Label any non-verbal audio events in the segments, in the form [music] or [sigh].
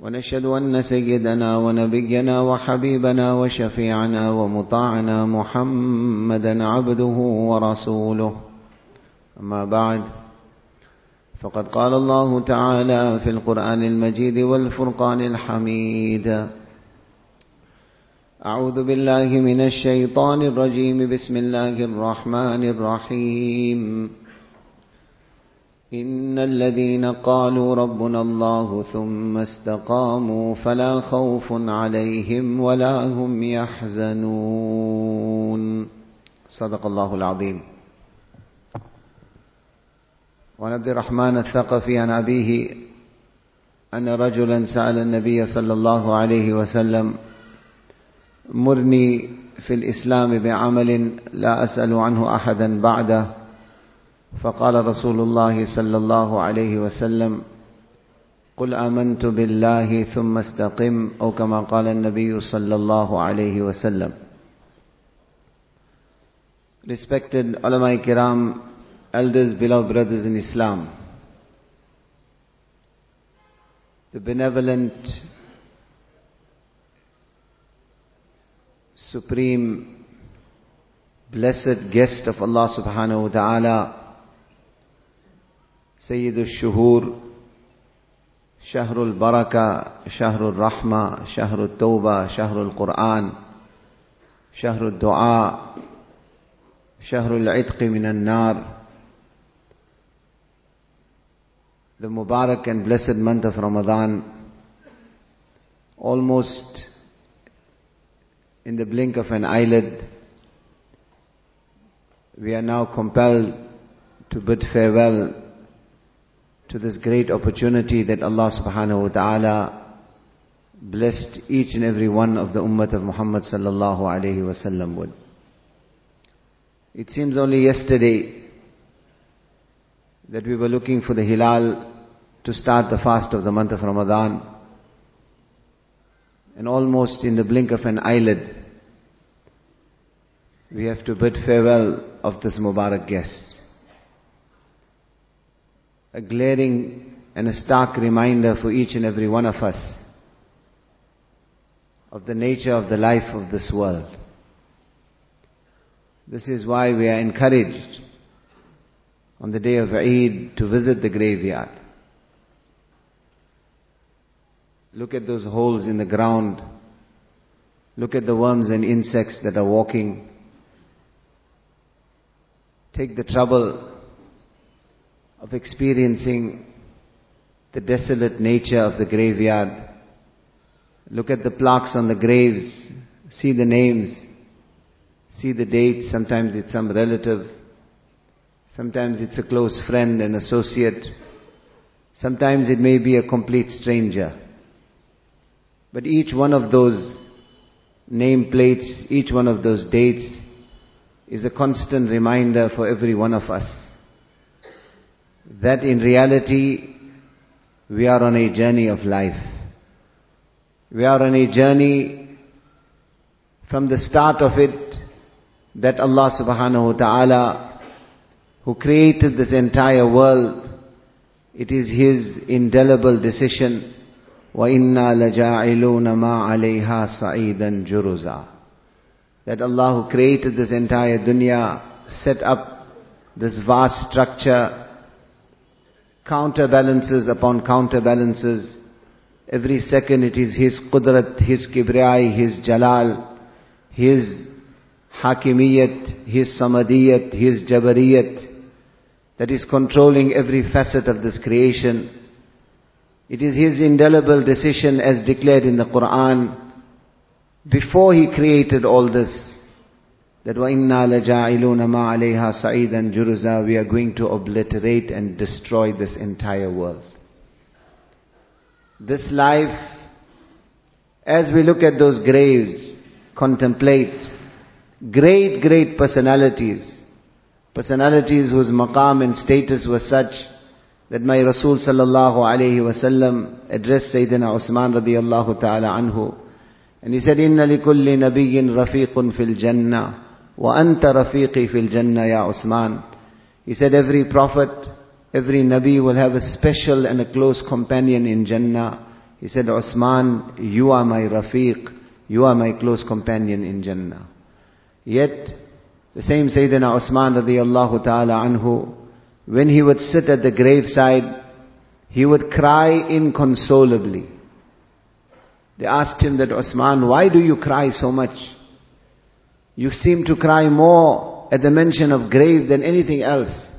ونشهد أن سيدنا ونبينا وحبيبنا وشفيعنا ومطاعنا محمدا عبده ورسوله. أما بعد فقد قال الله تعالى في القرآن المجيد والفرقان الحميد. أعوذ بالله من الشيطان الرجيم. بسم الله الرحمن الرحيم. إن الذين قالوا ربنا الله ثم استقاموا فلا خوف عليهم ولا هم يحزنون. صدق الله العظيم. وعن عبد الرحمن الثقفي عن أبيه أن رجلا سأل النبي صلى الله عليه وسلم مرني في الإسلام بعمل لا أسأل عنه أحدا بعده فقال رسول الله صلى الله عليه وسلم قل آمنت بالله ثم استقم أو كما قال النبي صلى الله عليه وسلم Respected ulama kiram, elders, beloved brothers in Islam, the benevolent, supreme, blessed guest of Allah subhanahu wa ta'ala, سيد الشهور شهر البركة شهر الرحمة شهر التوبة شهر القرآن شهر الدعاء شهر العتق من النار the Mubarak and blessed month of Ramadan almost in the blink of an eyelid we are now compelled to bid farewell to this great opportunity that Allah subhanahu wa ta'ala blessed each and every one of the ummah of Muhammad sallallahu alayhi wasallam with. It seems only yesterday that we were looking for the hilal to start the fast of the month of Ramadan. And almost in the blink of an eyelid, we have to bid farewell of this Mubarak guest a glaring and a stark reminder for each and every one of us of the nature of the life of this world. This is why we are encouraged on the day of Eid to visit the graveyard. Look at those holes in the ground. Look at the worms and insects that are walking. Take the trouble of experiencing the desolate nature of the graveyard. Look at the plaques on the graves, see the names, see the dates. Sometimes it's some relative, sometimes it's a close friend and associate, sometimes it may be a complete stranger. But each one of those name plates, each one of those dates is a constant reminder for every one of us that in reality we are on a journey of life. We are on a journey from the start of it that Allah subhanahu wa ta'ala who created this entire world, it is His indelible decision وَإِنَّا لَجَاعِلُونَ مَا عَلَيْهَا صَعِيدًا جُرُزًا That Allah who created this entire dunya set up this vast structure counterbalances upon counterbalances. Every second it is His qudrat, His kibriyai, His jalal, His hakimiyat, His samadiyat, His jabariyat that is controlling every facet of this creation. It is His indelible decision as declared in the Quran before He created all this that وَإِنَّا لَجَاعِلُونَ مَا عَلَيْهَا سَعِيدًا جُرُزًا We are going to obliterate and destroy this entire world. This life, as we look at those graves, contemplate great, great personalities. Personalities whose maqam and status was such that my Rasul sallallahu alayhi wasallam addressed Sayyidina Usman radiyallahu ta'ala anhu. And he said, إِنَّ لِكُلِّ نَبِيٍّ رَفِيقٌ فِي الْجَنَّةِ وَأَنْتَ رَفِيقِي فِي الْجَنَّةِ يَا Usman. He said, every prophet, every Nabi will have a special and a close companion in Jannah. He said, Usman, you are my Rafiq. You are my close companion in Jannah. Yet, the same Sayyidina Usman radiallahu ta'ala anhu, when he would sit at the graveside, he would cry inconsolably. They asked him that, Usman, why do you cry so much? You seem to cry more at the mention of grave than anything else.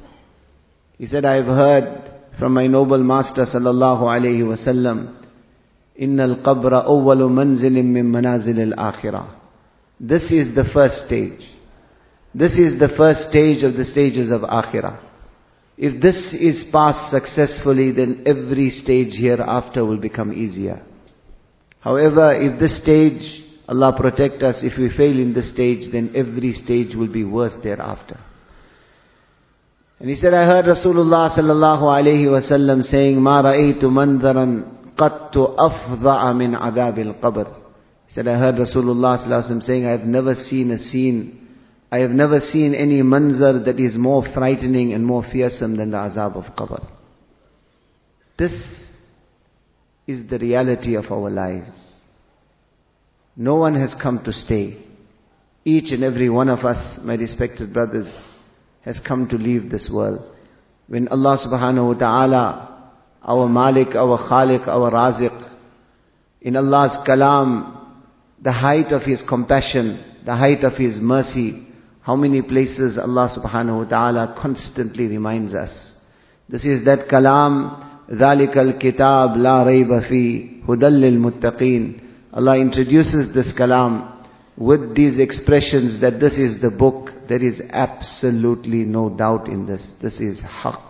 He said, I have heard from my noble master sallallahu alayhi wasallam, إن القبر أول منزل من منازل الآخرة. This is the first stage. This is the first stage of the stages of Akhirah. If this is passed successfully, then every stage hereafter will become easier. However, if this stage, Allah protect us, if we fail in this stage, then every stage will be worse thereafter. And he said, I heard Rasulullah sallallahu alayhi wasallam saying, مَا رَأَيْتُ مَنْذَرًا قَدْتُ أَفْضَعَ مِنْ عَذَابِ الْقَبْرِ He said, I heard Rasulullah sallallahu alayhi wasallam saying, I have never seen a scene, I have never seen any manzar that is more frightening and more fearsome than the azab of qabr. This is the reality of our lives. No one has come to stay. Each and every one of us, my respected brothers, has come to leave this world. When Allah subhanahu wa ta'ala, our Malik, our Khaliq, our Raziq, in Allah's kalam, the height of His compassion, the height of His mercy, how many places Allah subhanahu wa ta'ala constantly reminds us. This is that kalam, ذَلِكَ الْكِتَابِ لَا رَيْبَ فِي هُدًى لِلْمُتَّقِينَ Allah introduces this kalam with these expressions that this is the book, there is absolutely no doubt in this. This is haqq.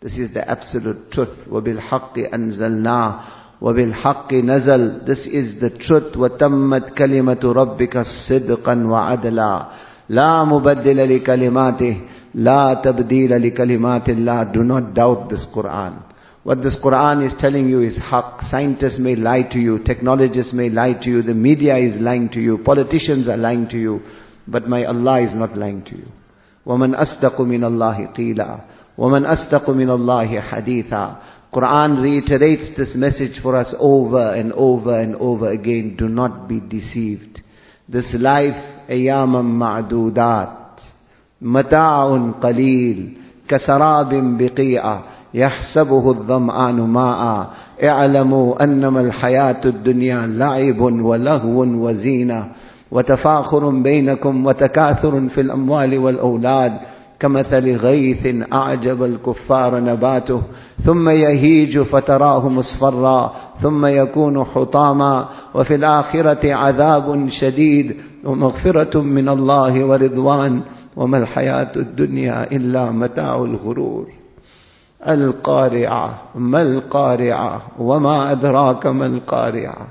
This is the absolute truth. وَبِالْحَقِّ أَنزَلْنَا وَبِالْحَقِّ نَزَلْ This is the truth. وَتَمَّتْ كَلِمَةُ رَبِّكَ صِدْقًا وَعَدْلًا لَا مُبَدِّلَ لِكَلِمَاتِهِ لَا تَبْدِيلَ لِكَلِمَاتِ اللَّهِ Do not doubt this Qur'an. What this Quran is telling you is haq. Scientists may lie to you, technologists may lie to you, the media is lying to you, politicians are lying to you, but my Allah is not lying to you. وَمَنْ أَصْدَقُ مِنَ اللَّهِ قِيلًا وَمَنْ أَصْدَقُ مِنَ اللَّهِ حَدِيثًا Quran reiterates this message for us over and over and over again. Do not be deceived. This life, أياما معدودات متاع قليل كسراب بقيعة يحسبه الظمآن ماء. اعلموا أنما الحياة الدنيا لعب ولهو وزينة. وتفاخر بينكم وتكاثر في الأموال والأولاد. كمثل غيث أعجب الكفار نباته. ثم يهيج فتراه مصفرا. ثم يكون حطاما. وفي الآخرة عذاب شديد. ومغفرة من الله ورضوان. وما الحياة الدنيا إلا متاع الغرور. القارعة ما القارعة؟ وما أدراك ما القارعة؟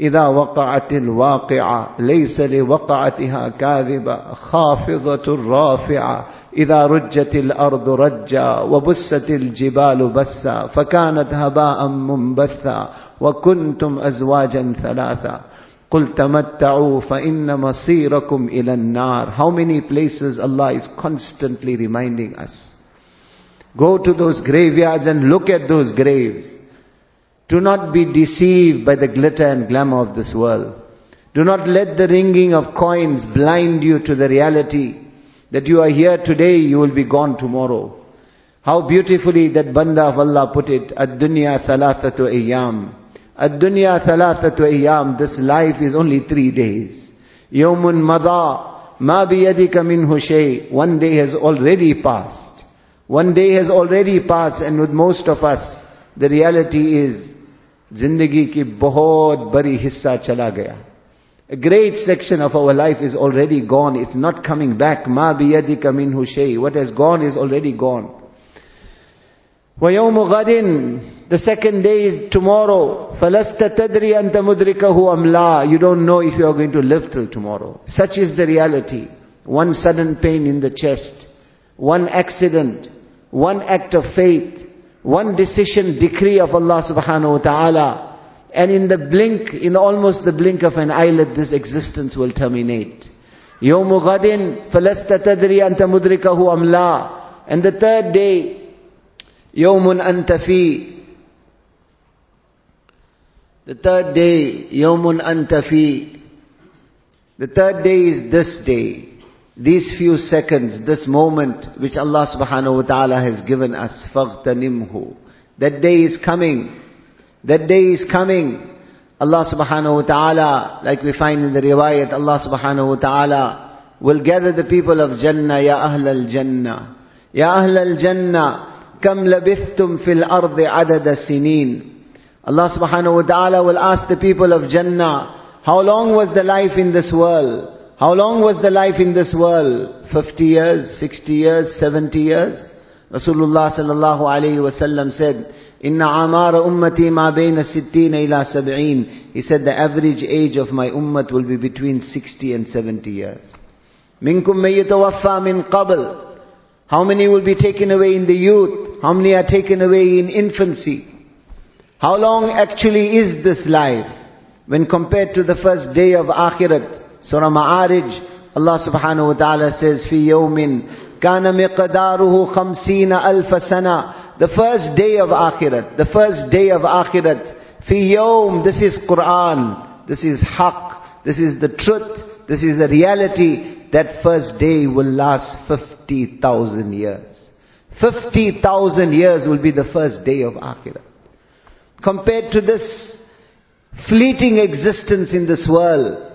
إذا وقعت الواقعة ليس لوقعتها كاذبة خافضة رافعة. إذا رجت الأرض رجا وبست الجبال بسا فكانت هباء منبثا وكنتم أزواجا ثلاثا. قل تمتعوا فإن مصيركم إلى النار. How many places Allah is constantly reminding us? Go to those graveyards and look at those graves. Do not be deceived by the glitter and glamour of this world. Do not let the ringing of coins blind you to the reality that you are here today, you will be gone tomorrow. How beautifully that banda of Allah put it, Ad-dunya thalathatu ayyam. Ad-dunya thalathatu ayyam, this life is only three days. Yawmun mada, ma biyadika minhu shay. One day has already passed. One day has already passed and with most of us, the reality is, zindagi ki bahut bari hissa chala gaya. A great section of our life is already gone. It's not coming back. Ma biyadika minhu shay. What has gone is already gone. وَيَوْمُ غَدٍ The second day is tomorrow. فَلَسْتَ تَدْرِي أَنْتَ مُدْرِكَهُ أَمْ لَا You don't know if you are going to live till tomorrow. Such is the reality. One sudden pain in the chest, one accident, one act of faith, one decision, decree of Allah subhanahu wa ta'ala. And in the blink, in almost the blink of an eyelid, this existence will terminate. يوم غد فلست تدري أنت مدركه أم لا And the third day, يوم أنت فيه the third day, Yawmun Antafi. The third day is this day. These few seconds, this moment which Allah subhanahu wa ta'ala has given us. فَغْتَنِمْهُ That day is coming. That day is coming. Allah subhanahu wa ta'ala, like we find in the riwayat, Allah subhanahu wa ta'ala will gather the people of Jannah, Ya Ahl al-Jannah. Ya Ahl al-Jannah, kam labithtum fil ardi adada sinin. Allah subhanahu wa ta'ala will ask the people of Jannah, how long was the life in this world? How long was the life in this world? 50 years, 60 years, 70 years? Rasulullah sallallahu alayhi said, Inna amara ummati ma bayna sittina ila sab'een. He said the average age of my ummat will be between 60 and 70 years. Minkum mayyatawaffa min qabl. How many will be taken away in the youth? How many are taken away in infancy? How long actually is this life? When compared to the first day of Akhirat, Surah Ma'arij, Allah subhanahu wa ta'ala says, في يوم كان مقداره خمسين ألف سنة The first day of Akhirat, the first day of Akhirat, في يوم, this is Quran, this is Haqq, this is the truth, this is the reality. That first day will last 50,000 years. 50,000 years will be the first day of Akhirat compared to this fleeting existence in this world.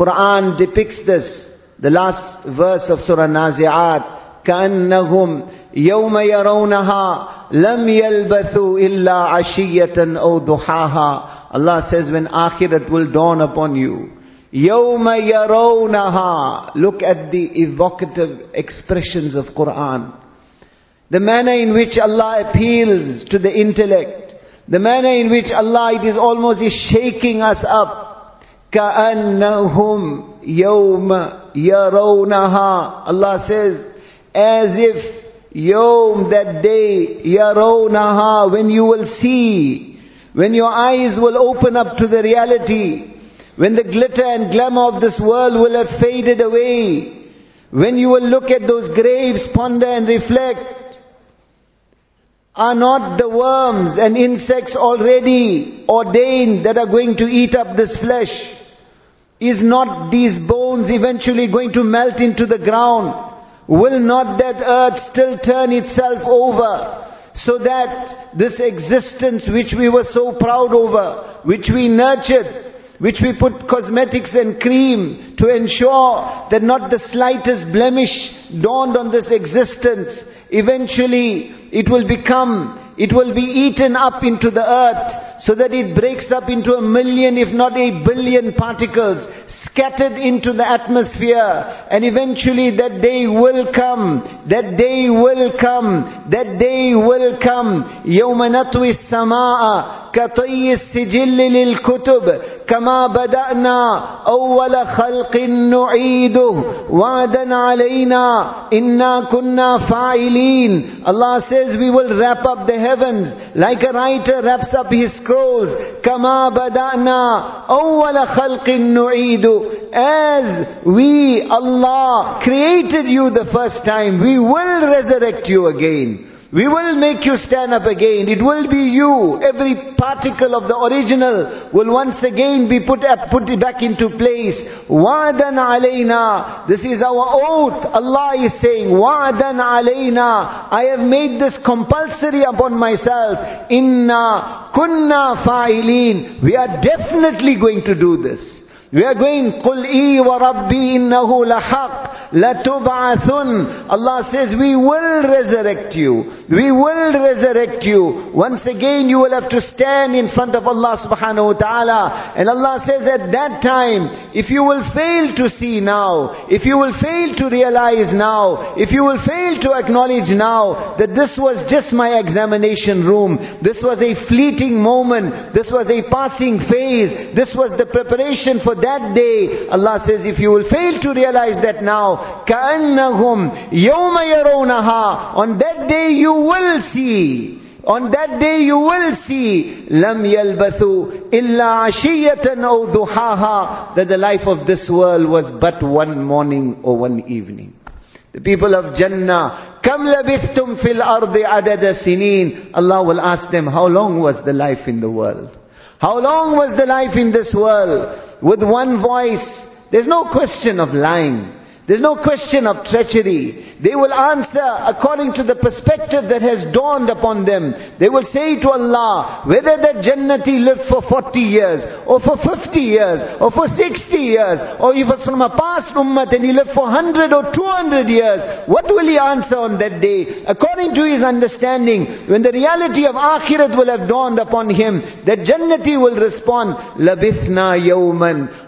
Quran depicts this. The last verse of Surah Nazi'at, كَأَنَّهُمْ يَوْمَ يَرَوْنَهَا لَمْ يَلْبَثُوا إِلَّا عَشِيَّةً أَوْ ضُحَاهَا Allah says when akhirat will dawn upon you, يَوْمَ يَرَوْنَهَا Look at the evocative expressions of Quran. The manner in which Allah appeals to the intellect, the manner in which Allah, it is almost is shaking us up. كَأَنَّهُمْ يَوْمَ يَرَوْنَهَا Allah says, as if Yom, that day, yarawnaha, when you will see, when your eyes will open up to the reality, when the glitter and glamour of this world will have faded away, when you will look at those graves, ponder and reflect, are not the worms and insects already ordained that are going to eat up this flesh? Is not these bones eventually going to melt into the ground? Will not that earth still turn itself over? So that this existence which we were so proud over, which we nurtured, which we put cosmetics and cream to ensure that not the slightest blemish dawned on this existence, eventually it will become, it will be eaten up into the earth so that it breaks up into a million if not a billion particles scattered into the atmosphere and eventually that day will come that day will come that day will come يوم نطوي السماء كطي السجل للكتب كما بدأنا أول خلق نعيده وعدا علينا إنا كنا فاعلين Allah says we will wrap up the heavens, like a writer wraps up his scrolls, kama bada'na awwala khalqin nu'idu. As we, Allah, created you the first time, we will resurrect you again we will make you stand up again. It will be you. Every particle of the original will once again be put, up, put back into place. Wa'dan alayna. This is our oath. Allah is saying, Wa'dan alayna. I have made this compulsory upon myself. Inna kunna fa'ilin. We are definitely going to do this. We are going, قُلْ إِي وَرَبِّي إِنَّهُ لَحَقٌّ لَتُبْعَثُنْ Allah says, we will resurrect you. We will resurrect you. Once again, you will have to stand in front of Allah subhanahu wa ta'ala. And Allah says at that time, if you will fail to see now, if you will fail to realize now, if you will fail to acknowledge now that this was just my examination room, this was a fleeting moment, this was a passing phase, this was the preparation for that day. Allah says, if you will fail to realize that now, كأنهم يوم يرونها on that day you will see on that day you will see لم يلبثوا إلا عشية أو ضحاها that the life of this world was but one morning or one evening the people of Jannah كم لبثتم في الأرض عدد سنين Allah will ask them how long was the life in the world How long was the life in this world? With one voice there's no question of lying there's no question of treachery. They will answer according to the perspective that has dawned upon them. They will say to Allah, whether that Jannati lived for 40 years, or for 50 years, or for 60 years, or if it's from a past ummah and he lived for 100 or 200 years, what will he answer on that day? According to his understanding, when the reality of akhirat will have dawned upon him, that Jannati will respond, labithna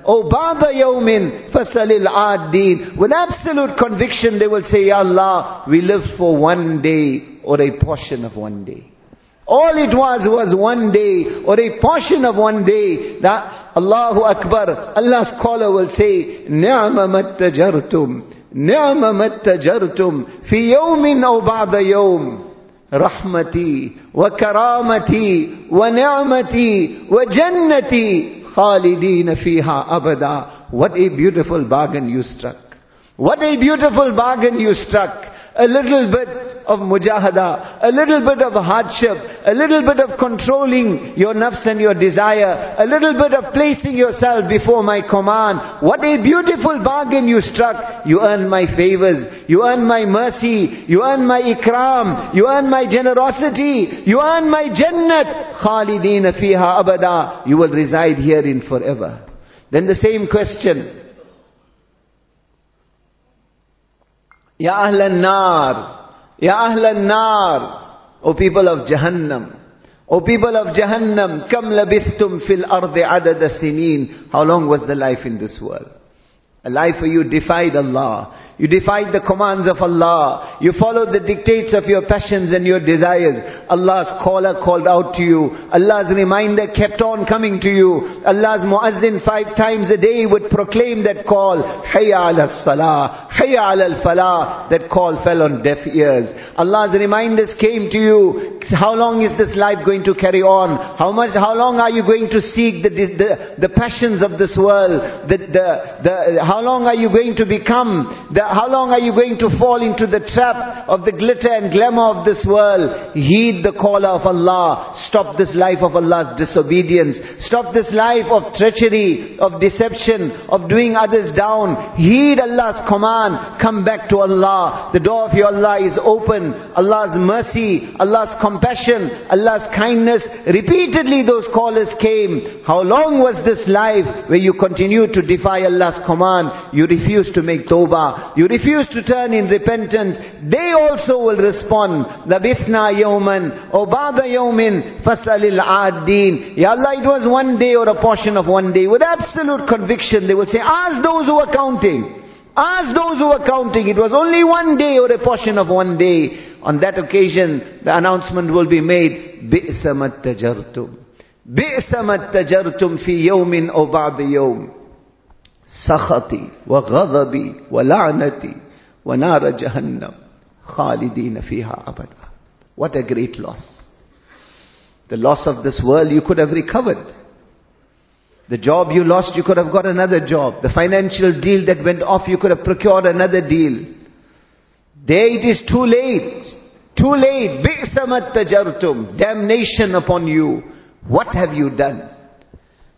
O ba'da yawmin, fasalil ad With absolute conviction they will say, Ya Allah, we lived for one day or a portion of one day. All it was was one day or a portion of one day. That Allahu Akbar, Allah's caller will say, Ni'ma mattajartum, Ni'ma mattajartum, fi yawmin aw ba'da yawm. رحمتي وكرامتي ونعمتي وجنتي خالدين فيها أبدا What a beautiful bargain you struck. What a beautiful bargain you struck. A little bit of mujahada, a little bit of hardship, a little bit of controlling your nafs and your desire, a little bit of placing yourself before my command. What a beautiful bargain you struck. You earn my favors, you earn my mercy, you earn my ikram, you earn my generosity, you earn my jannat. Khalidina fiha abada. You will reside herein forever. Then the same question. Ya Ahlan Nar, Ya Ahlan Nar, O people of Jahannam, O people of Jahannam, Kam labithtum fil ardi adada sinin. How long was the life in this world? A life where you defied Allah. You defied the commands of Allah. You followed the dictates of your passions and your desires. Allah's caller called out to you. Allah's reminder kept on coming to you. Allah's muazzin five times a day would proclaim that call. Hayya ala salah. Hayya ala al-falah. That call fell on deaf ears. Allah's reminders came to you. How long is this life going to carry on? How much, how long are you going to seek the, the, the passions of this world? The, the, the, how long are you going to become the how long are you going to fall into the trap of the glitter and glamour of this world? Heed the caller of Allah. Stop this life of Allah's disobedience. Stop this life of treachery, of deception, of doing others down. Heed Allah's command. Come back to Allah. The door of your Allah is open. Allah's mercy, Allah's compassion, Allah's kindness. Repeatedly those callers came. How long was this life where you continued to defy Allah's command? You refuse to make tawbah you refuse to turn in repentance, they also will respond, Labithna yawman, or ba'da yawmin, fasalil addin. Ya Allah, it was one day or a portion of one day. With absolute conviction, they will say, ask those who are counting. Ask those who are counting. It was only one day or a portion of one day. On that occasion, the announcement will be made, بِئْسَ مَتَّجَرْتُمْ بِئْسَ مَتَّجَرْتُمْ فِي يَوْمٍ أَوْ بَعْدِ يَوْمٍ سخطي وغضبي ولعنتي ونار جهنم خالدين فيها أبدا What a great loss. The loss of this world you could have recovered. The job you lost, you could have got another job. The financial deal that went off, you could have procured another deal. There it is too late. Too late. Bi'samat tajartum. Damnation upon you. What have you done?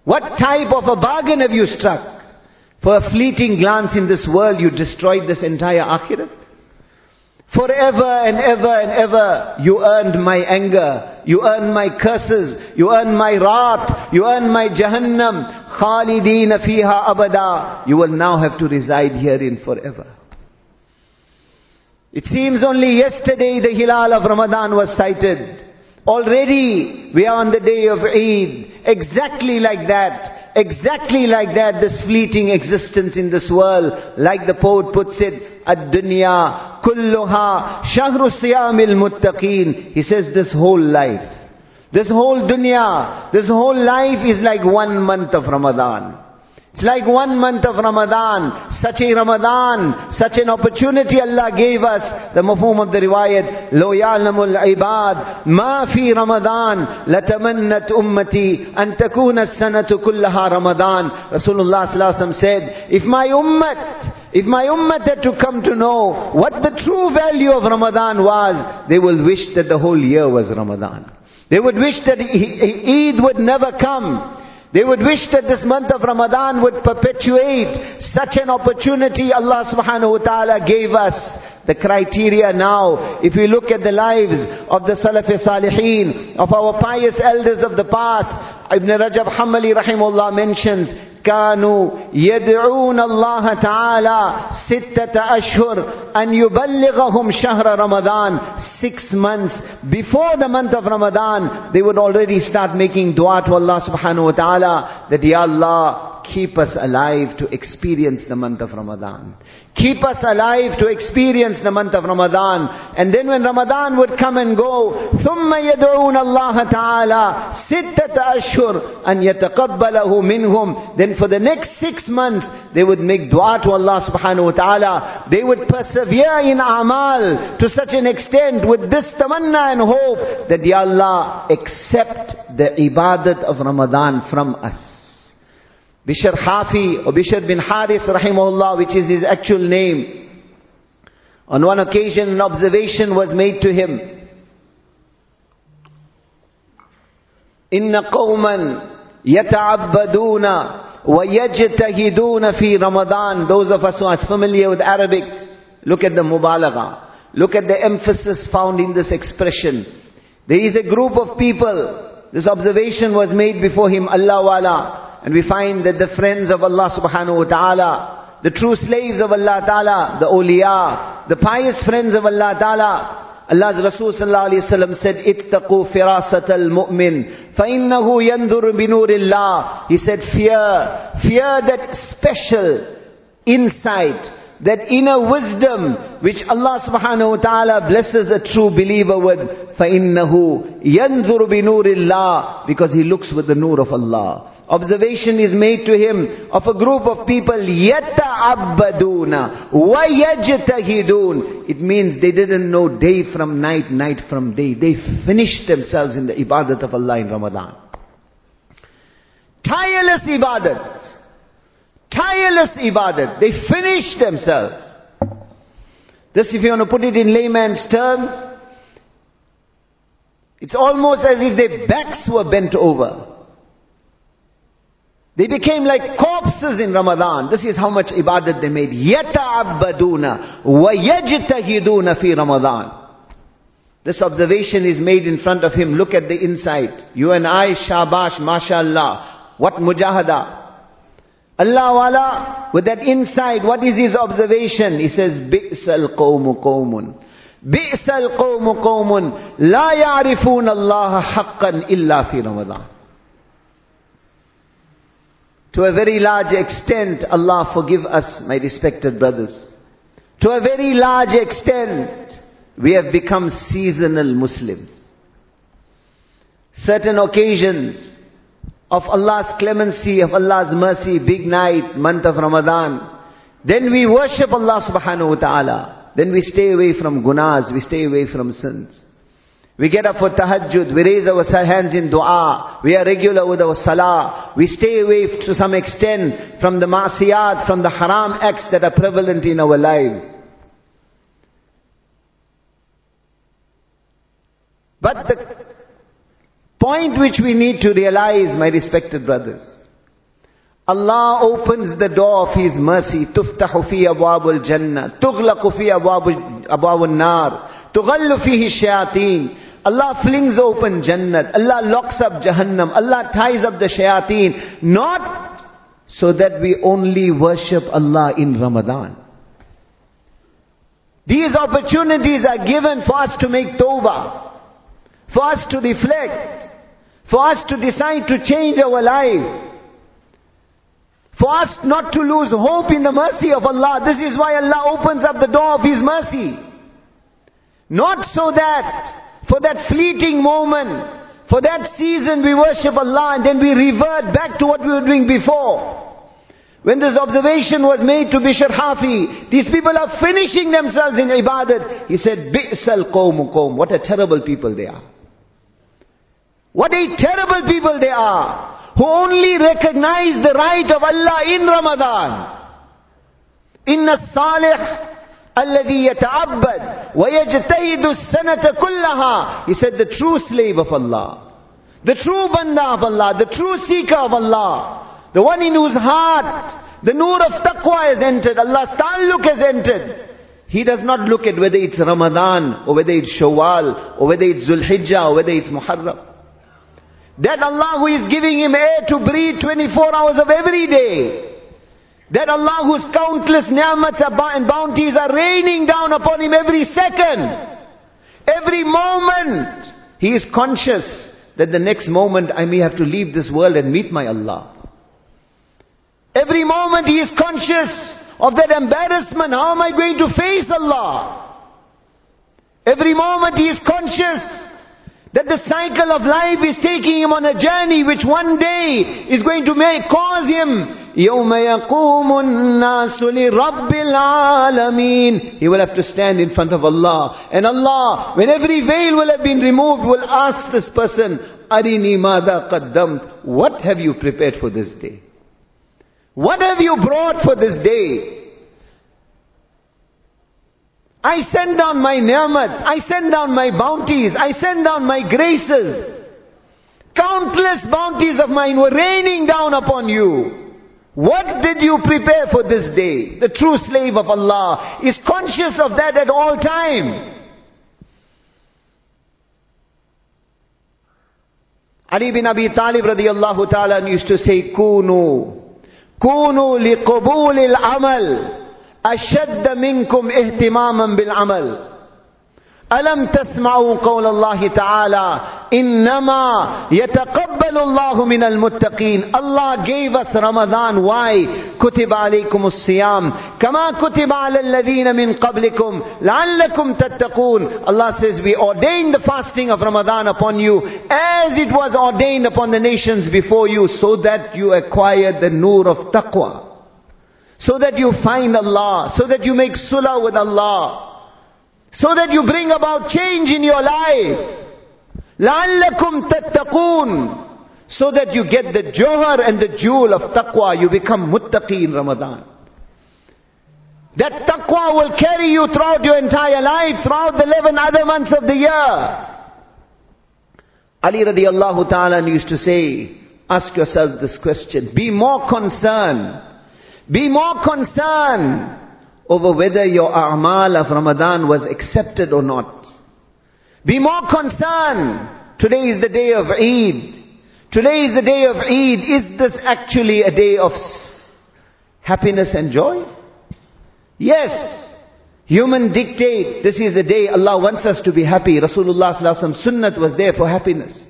What type of a bargain have you struck? For a fleeting glance in this world, you destroyed this entire akhirat. Forever and ever and ever, you earned my anger, you earned my curses, you earned my wrath, you earned my jahannam, khalidina فيها abada. You will now have to reside herein forever. It seems only yesterday the Hilal of Ramadan was sighted. Already we are on the day of Eid, exactly like that. Exactly like that, this fleeting existence in this world, like the poet puts it, ad-dunya kulluha shahru siyamil muttaqeen. He says this whole life, this whole dunya, this whole life is like one month of Ramadan. It's like one month of Ramadan. Such a Ramadan, such an opportunity Allah gave us. The mafhum of the riwayat, لو يعلم العباد ما في رمضان لتمنت أمتي أن تكون السنة كلها رمضان. Rasulullah sallallahu said, if my ummah, if my ummah had to come to know what the true value of Ramadan was, they will wish that the whole year was Ramadan. They would wish that Eid would never come. They would wish that this month of Ramadan would perpetuate such an opportunity Allah subhanahu wa ta'ala gave us. The criteria now, if we look at the lives of the Salaf Salihin, of our pious elders of the past, Ibn Rajab Hanbali rahimullah mentions, كانوا يدعون الله تعالى ستة أشهر أن يبلغهم شهر رمضان six months before the month of Ramadan they would already start making dua to Allah subhanahu wa ta'ala that Ya Allah keep us alive to experience the month of Ramadan. Keep us alive to experience the month of Ramadan. And then when Ramadan would come and go, ثُمَّ يَدْعُونَ اللَّهَ تَعَالَى سِتَّةَ أَشْهُرٍ أَنْ يَتَقَبَّلَهُ مِنْهُمْ Then for the next six months, they would make dua to Allah subhanahu wa ta'ala. They would persevere in amal to such an extent with this tamanna and hope that Ya Allah accept the ibadat of Ramadan from us. Bishr Hafi or Bishr bin Haris rahimahullah, which is his actual name. On one occasion an observation was made to him. إن قوما يتعبدون ويجتهدون في رمضان Those of us who are familiar with Arabic, look at the mubalagha. Look at the emphasis found in this expression. There is a group of people, this observation was made before him, Allah wala, and we find that the friends of Allah subhanahu wa ta'ala, the true slaves of Allah ta'ala, the awliya, the pious friends of Allah ta'ala, Allah's Rasul sallallahu alayhi wa sallam said, اتقوا فراسة المؤمن فإنه ينظر بنور الله. He said, fear, fear that special insight, that inner wisdom which Allah subhanahu wa ta'ala blesses a true believer with. فَإِنَّهُ يَنْظُرُ بِنُورِ اللَّهِ Because he looks with the nur of Allah observation is made to him of a group of people wa yajtahidun it means they didn't know day from night night from day. They finished themselves in the ibadat of Allah in Ramadan. Tireless ibadat. Tireless ibadat. They finished themselves. This if you want to put it in layman's terms it's almost as if their backs were bent over they became like corpses in Ramadan. This is how much ibadat they made. يَتَعَبَّدُونَ وَيَجْتَهِدُونَ فِي Ramadan. This observation is made in front of him. Look at the insight. You and I, shabash, mashallah. What mujahada. Allah wala, with that insight, what is his observation? He says, بِئْسَ الْقَوْمُ قَوْمٌ بِئْسَ الْقَوْمُ قَوْمٌ لَا يَعْرِفُونَ اللَّهَ حَقًّا إِلَّا فِي رَمَضَانِ to a very large extent, Allah forgive us, my respected brothers. To a very large extent, we have become seasonal Muslims. Certain occasions of Allah's clemency, of Allah's mercy, big night, month of Ramadan, then we worship Allah subhanahu wa ta'ala. Then we stay away from gunas, we stay away from sins. We get up for tahajjud, we raise our hands in dua, we are regular with our salah, we stay away to some extent from the ma'siyat, from the haram acts that are prevalent in our lives. But the point which we need to realize, my respected brothers, Allah opens the door of His mercy. تفتح في أبواب الجنة تغلق في أبواب أبواب النار تغل فيه الشياطين Allah flings open Jannat. Allah locks up Jahannam. Allah ties up the shayateen. Not so that we only worship Allah in Ramadan. These opportunities are given for us to make tawbah, for us to reflect, for us to decide to change our lives, for us not to lose hope in the mercy of Allah. This is why Allah opens up the door of His mercy. Not so that, for that fleeting moment, for that season we worship Allah and then we revert back to what we were doing before. When this observation was made to Bishr Hafi, these people are finishing themselves in ibadat. He said, Bi'sal qawmu qawm. What a terrible people they are. What a terrible people they are. Who only recognize the right of Allah in Ramadan. Inna salih الذي يتعبد ويجتهد السنة كلها He said the true slave of Allah the true banda of Allah the true seeker of Allah the one in whose heart the nur of taqwa has entered Allah's ta'alluq has entered he does not look at whether it's Ramadan or whether it's Shawwal or whether it's Zulhijjah or whether it's Muharram that Allah who is giving him air to breathe 24 hours of every day that Allah whose countless ni'mats and bounties are raining down upon him every second. Every moment. He is conscious that the next moment I may have to leave this world and meet my Allah. Every moment he is conscious of that embarrassment. How am I going to face Allah? Every moment he is conscious that the cycle of life is taking him on a journey which one day is going to make, cause him يوم يقوم الناس لرب العالمين He will have to stand in front of Allah. And Allah, when every veil will have been removed, will ask this person, Arini mada qaddamt. What have you prepared for this day? What have you brought for this day? I send down my ni'mat. I send down my bounties. I send down my graces. Countless bounties of mine were raining down upon you. What did you prepare for this day? The true slave of Allah is conscious of that at all times. Ali bin Abi Talib radiallahu ta'ala used to say, Kunu, Kunu li qabulil amal, ashadda minkum ihtimaman bil amal. ألم تسمعوا قول الله تعالى إنما يتقبل الله من المتقين Allah gave us Ramadan why كتب عليكم الصيام كما كتب على الذين من قبلكم لعلكم تتقون Allah says we ordained the fasting of Ramadan upon you as it was ordained upon the nations before you so that you acquire the nur of taqwa so that you find Allah so that you make sulah with Allah so that you bring about change in your life. لَعَلَّكُمْ تَتَّقُونَ So that you get the johar and the jewel of taqwa, you become muttaqi in Ramadan. That taqwa will carry you throughout your entire life, throughout the 11 other months of the year. Ali radiallahu ta'ala used to say, ask yourself this question, be more concerned, be more concerned over whether your a'mal of Ramadan was accepted or not. Be more concerned. Today is the day of Eid. Today is the day of Eid. Is this actually a day of happiness and joy? Yes. Human dictate, this is the day Allah wants us to be happy. Rasulullah sunnat was there for happiness.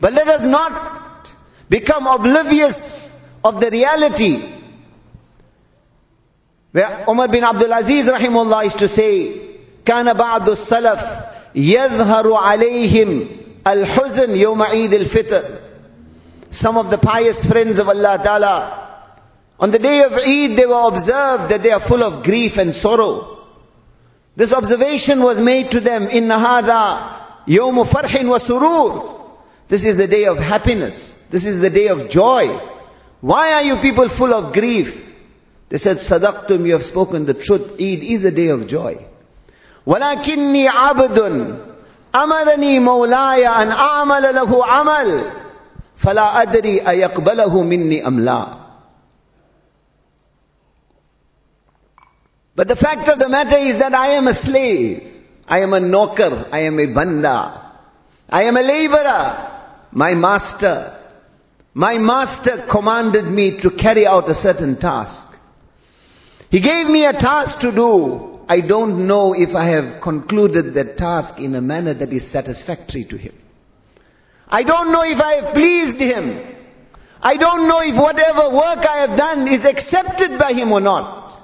But let us not become oblivious of the reality where Umar bin Abdul Aziz rahimullah used to say, كان بعض السلف يظهر عليهم الحزن يوم عيد الفطر. Some of the pious friends of Allah Ta'ala, on the day of Eid they were observed that they are full of grief and sorrow. This observation was made to them, إن هذا يوم فرح وسرور. This is the day of happiness. This is the day of joy. Why are you people full of grief? They said, Sadaqtum, you have spoken the truth. Eid is a day of joy. ولكني عبد أمرني مولاي an أعمل له amal fala أدري أيقبله مني أم But the fact of the matter is that I am a slave. I am a naukar. I am a banda. I am a laborer. My master. My master commanded me to carry out a certain task. He gave me a task to do. I don't know if I have concluded that task in a manner that is satisfactory to him. I don't know if I have pleased him. I don't know if whatever work I have done is accepted by him or not.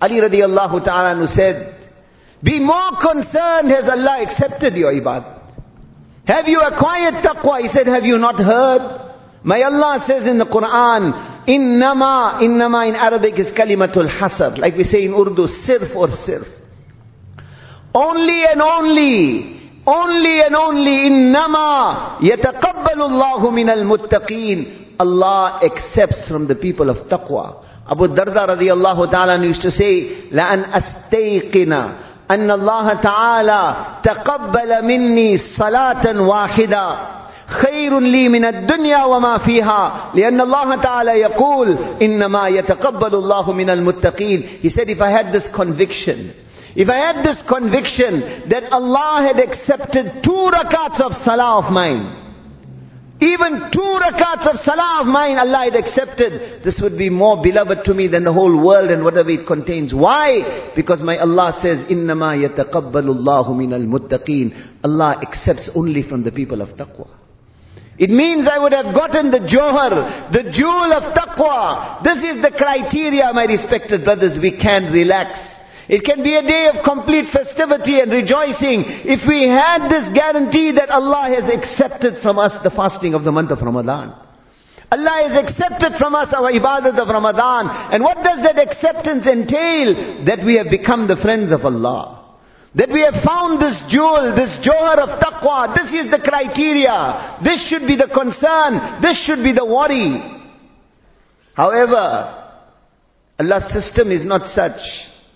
Ali radiallahu ta'ala said, be more concerned has Allah accepted your ibadah. Have you acquired taqwa? He said, have you not heard? My Allah says in the Quran, innama, innama in Arabic is kalimatul hasad. Like we say in Urdu, sirf or sirf. Only and only, only and only innama yataqabbalu Allahu min al-muttaqeen. Allah accepts from the people of taqwa. Abu Darda radiallahu ta'ala used to say, لَأَنْ أَسْتَيْقِنَا أن الله تعالى تقبل مني صلاة واحدة خير لي من الدنيا وما فيها لأن الله تعالى يقول إنما يتقبل الله من المتقين He said if I had this conviction If I had this conviction that Allah had accepted two rakats of salah of mine even two rakats of salah of mine, Allah had accepted. This would be more beloved to me than the whole world and whatever it contains. Why? Because my Allah says, إِنَّمَا يَتَقَبَّلُ اللَّهُ مِنَ الْمُتَّقِينَ Allah accepts only from the people of taqwa. It means I would have gotten the johar, the jewel of taqwa. This is the criteria, my respected brothers. We can relax. It can be a day of complete festivity and rejoicing if we had this guarantee that Allah has accepted from us the fasting of the month of Ramadan. Allah has accepted from us our ibadat of Ramadan. And what does that acceptance entail? That we have become the friends of Allah. That we have found this jewel, this johar of taqwa. This is the criteria. This should be the concern. This should be the worry. However, Allah's system is not such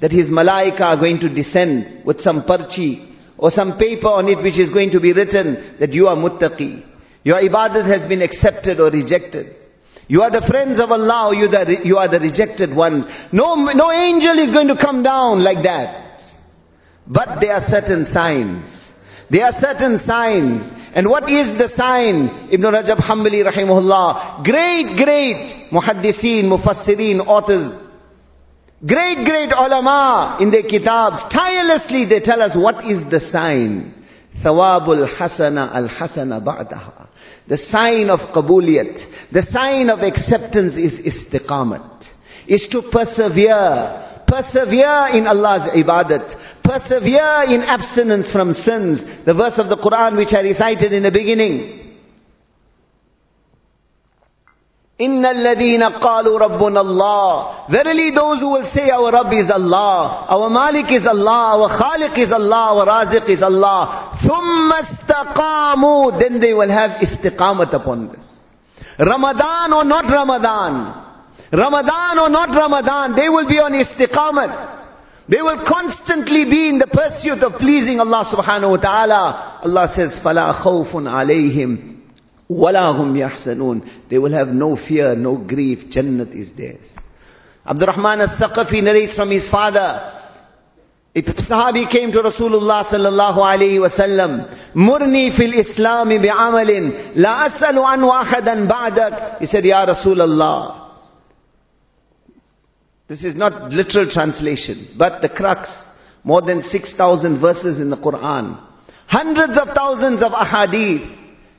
that his malaika are going to descend with some parchi or some paper on it which is going to be written that you are muttaqi. Your ibadat has been accepted or rejected. You are the friends of Allah or you, are the rejected ones. No, no angel is going to come down like that. But there are certain signs. There are certain signs. And what is the sign? Ibn Rajab Hanbali rahimahullah, great, great muhaddiseen, mufassirin, authors, Great, great ulama in their kitabs, tirelessly they tell us what is the sign. Thawabul hasana al hasana ba'daha. The sign of qabuliyat, the sign of acceptance is istiqamat. Is to persevere. Persevere in Allah's ibadat. Persevere in abstinence from sins. The verse of the Quran which I recited in the beginning. إن الذين قالوا ربنا الله Verily those who will say our Rabb is Allah, our Malik is Allah, our Khaliq is Allah, our Raziq is Allah. ثم استقاموا Then they will have istiqamat upon this. Ramadan or not Ramadan. Ramadan or not Ramadan, they will be on istiqamat. They will constantly be in the pursuit of pleasing Allah subhanahu wa ta'ala. Allah says, فَلَا خَوْفٌ عَلَيْهِمْ وَلَا هُمْ يَحْسَنُونَ They will have no fear, no grief. Jannat is theirs. Abdurrahman al-Saqafi narrates from his father. If Sahabi came to Rasulullah sallallahu alayhi wa sallam, Murni fil Islam bi'amalin, la as'alu anhu ahadan ba'dak. He said, Ya Rasulullah. this is not literal translation, but the crux. More than 6,000 verses in the Quran. Hundreds of thousands of ahadith.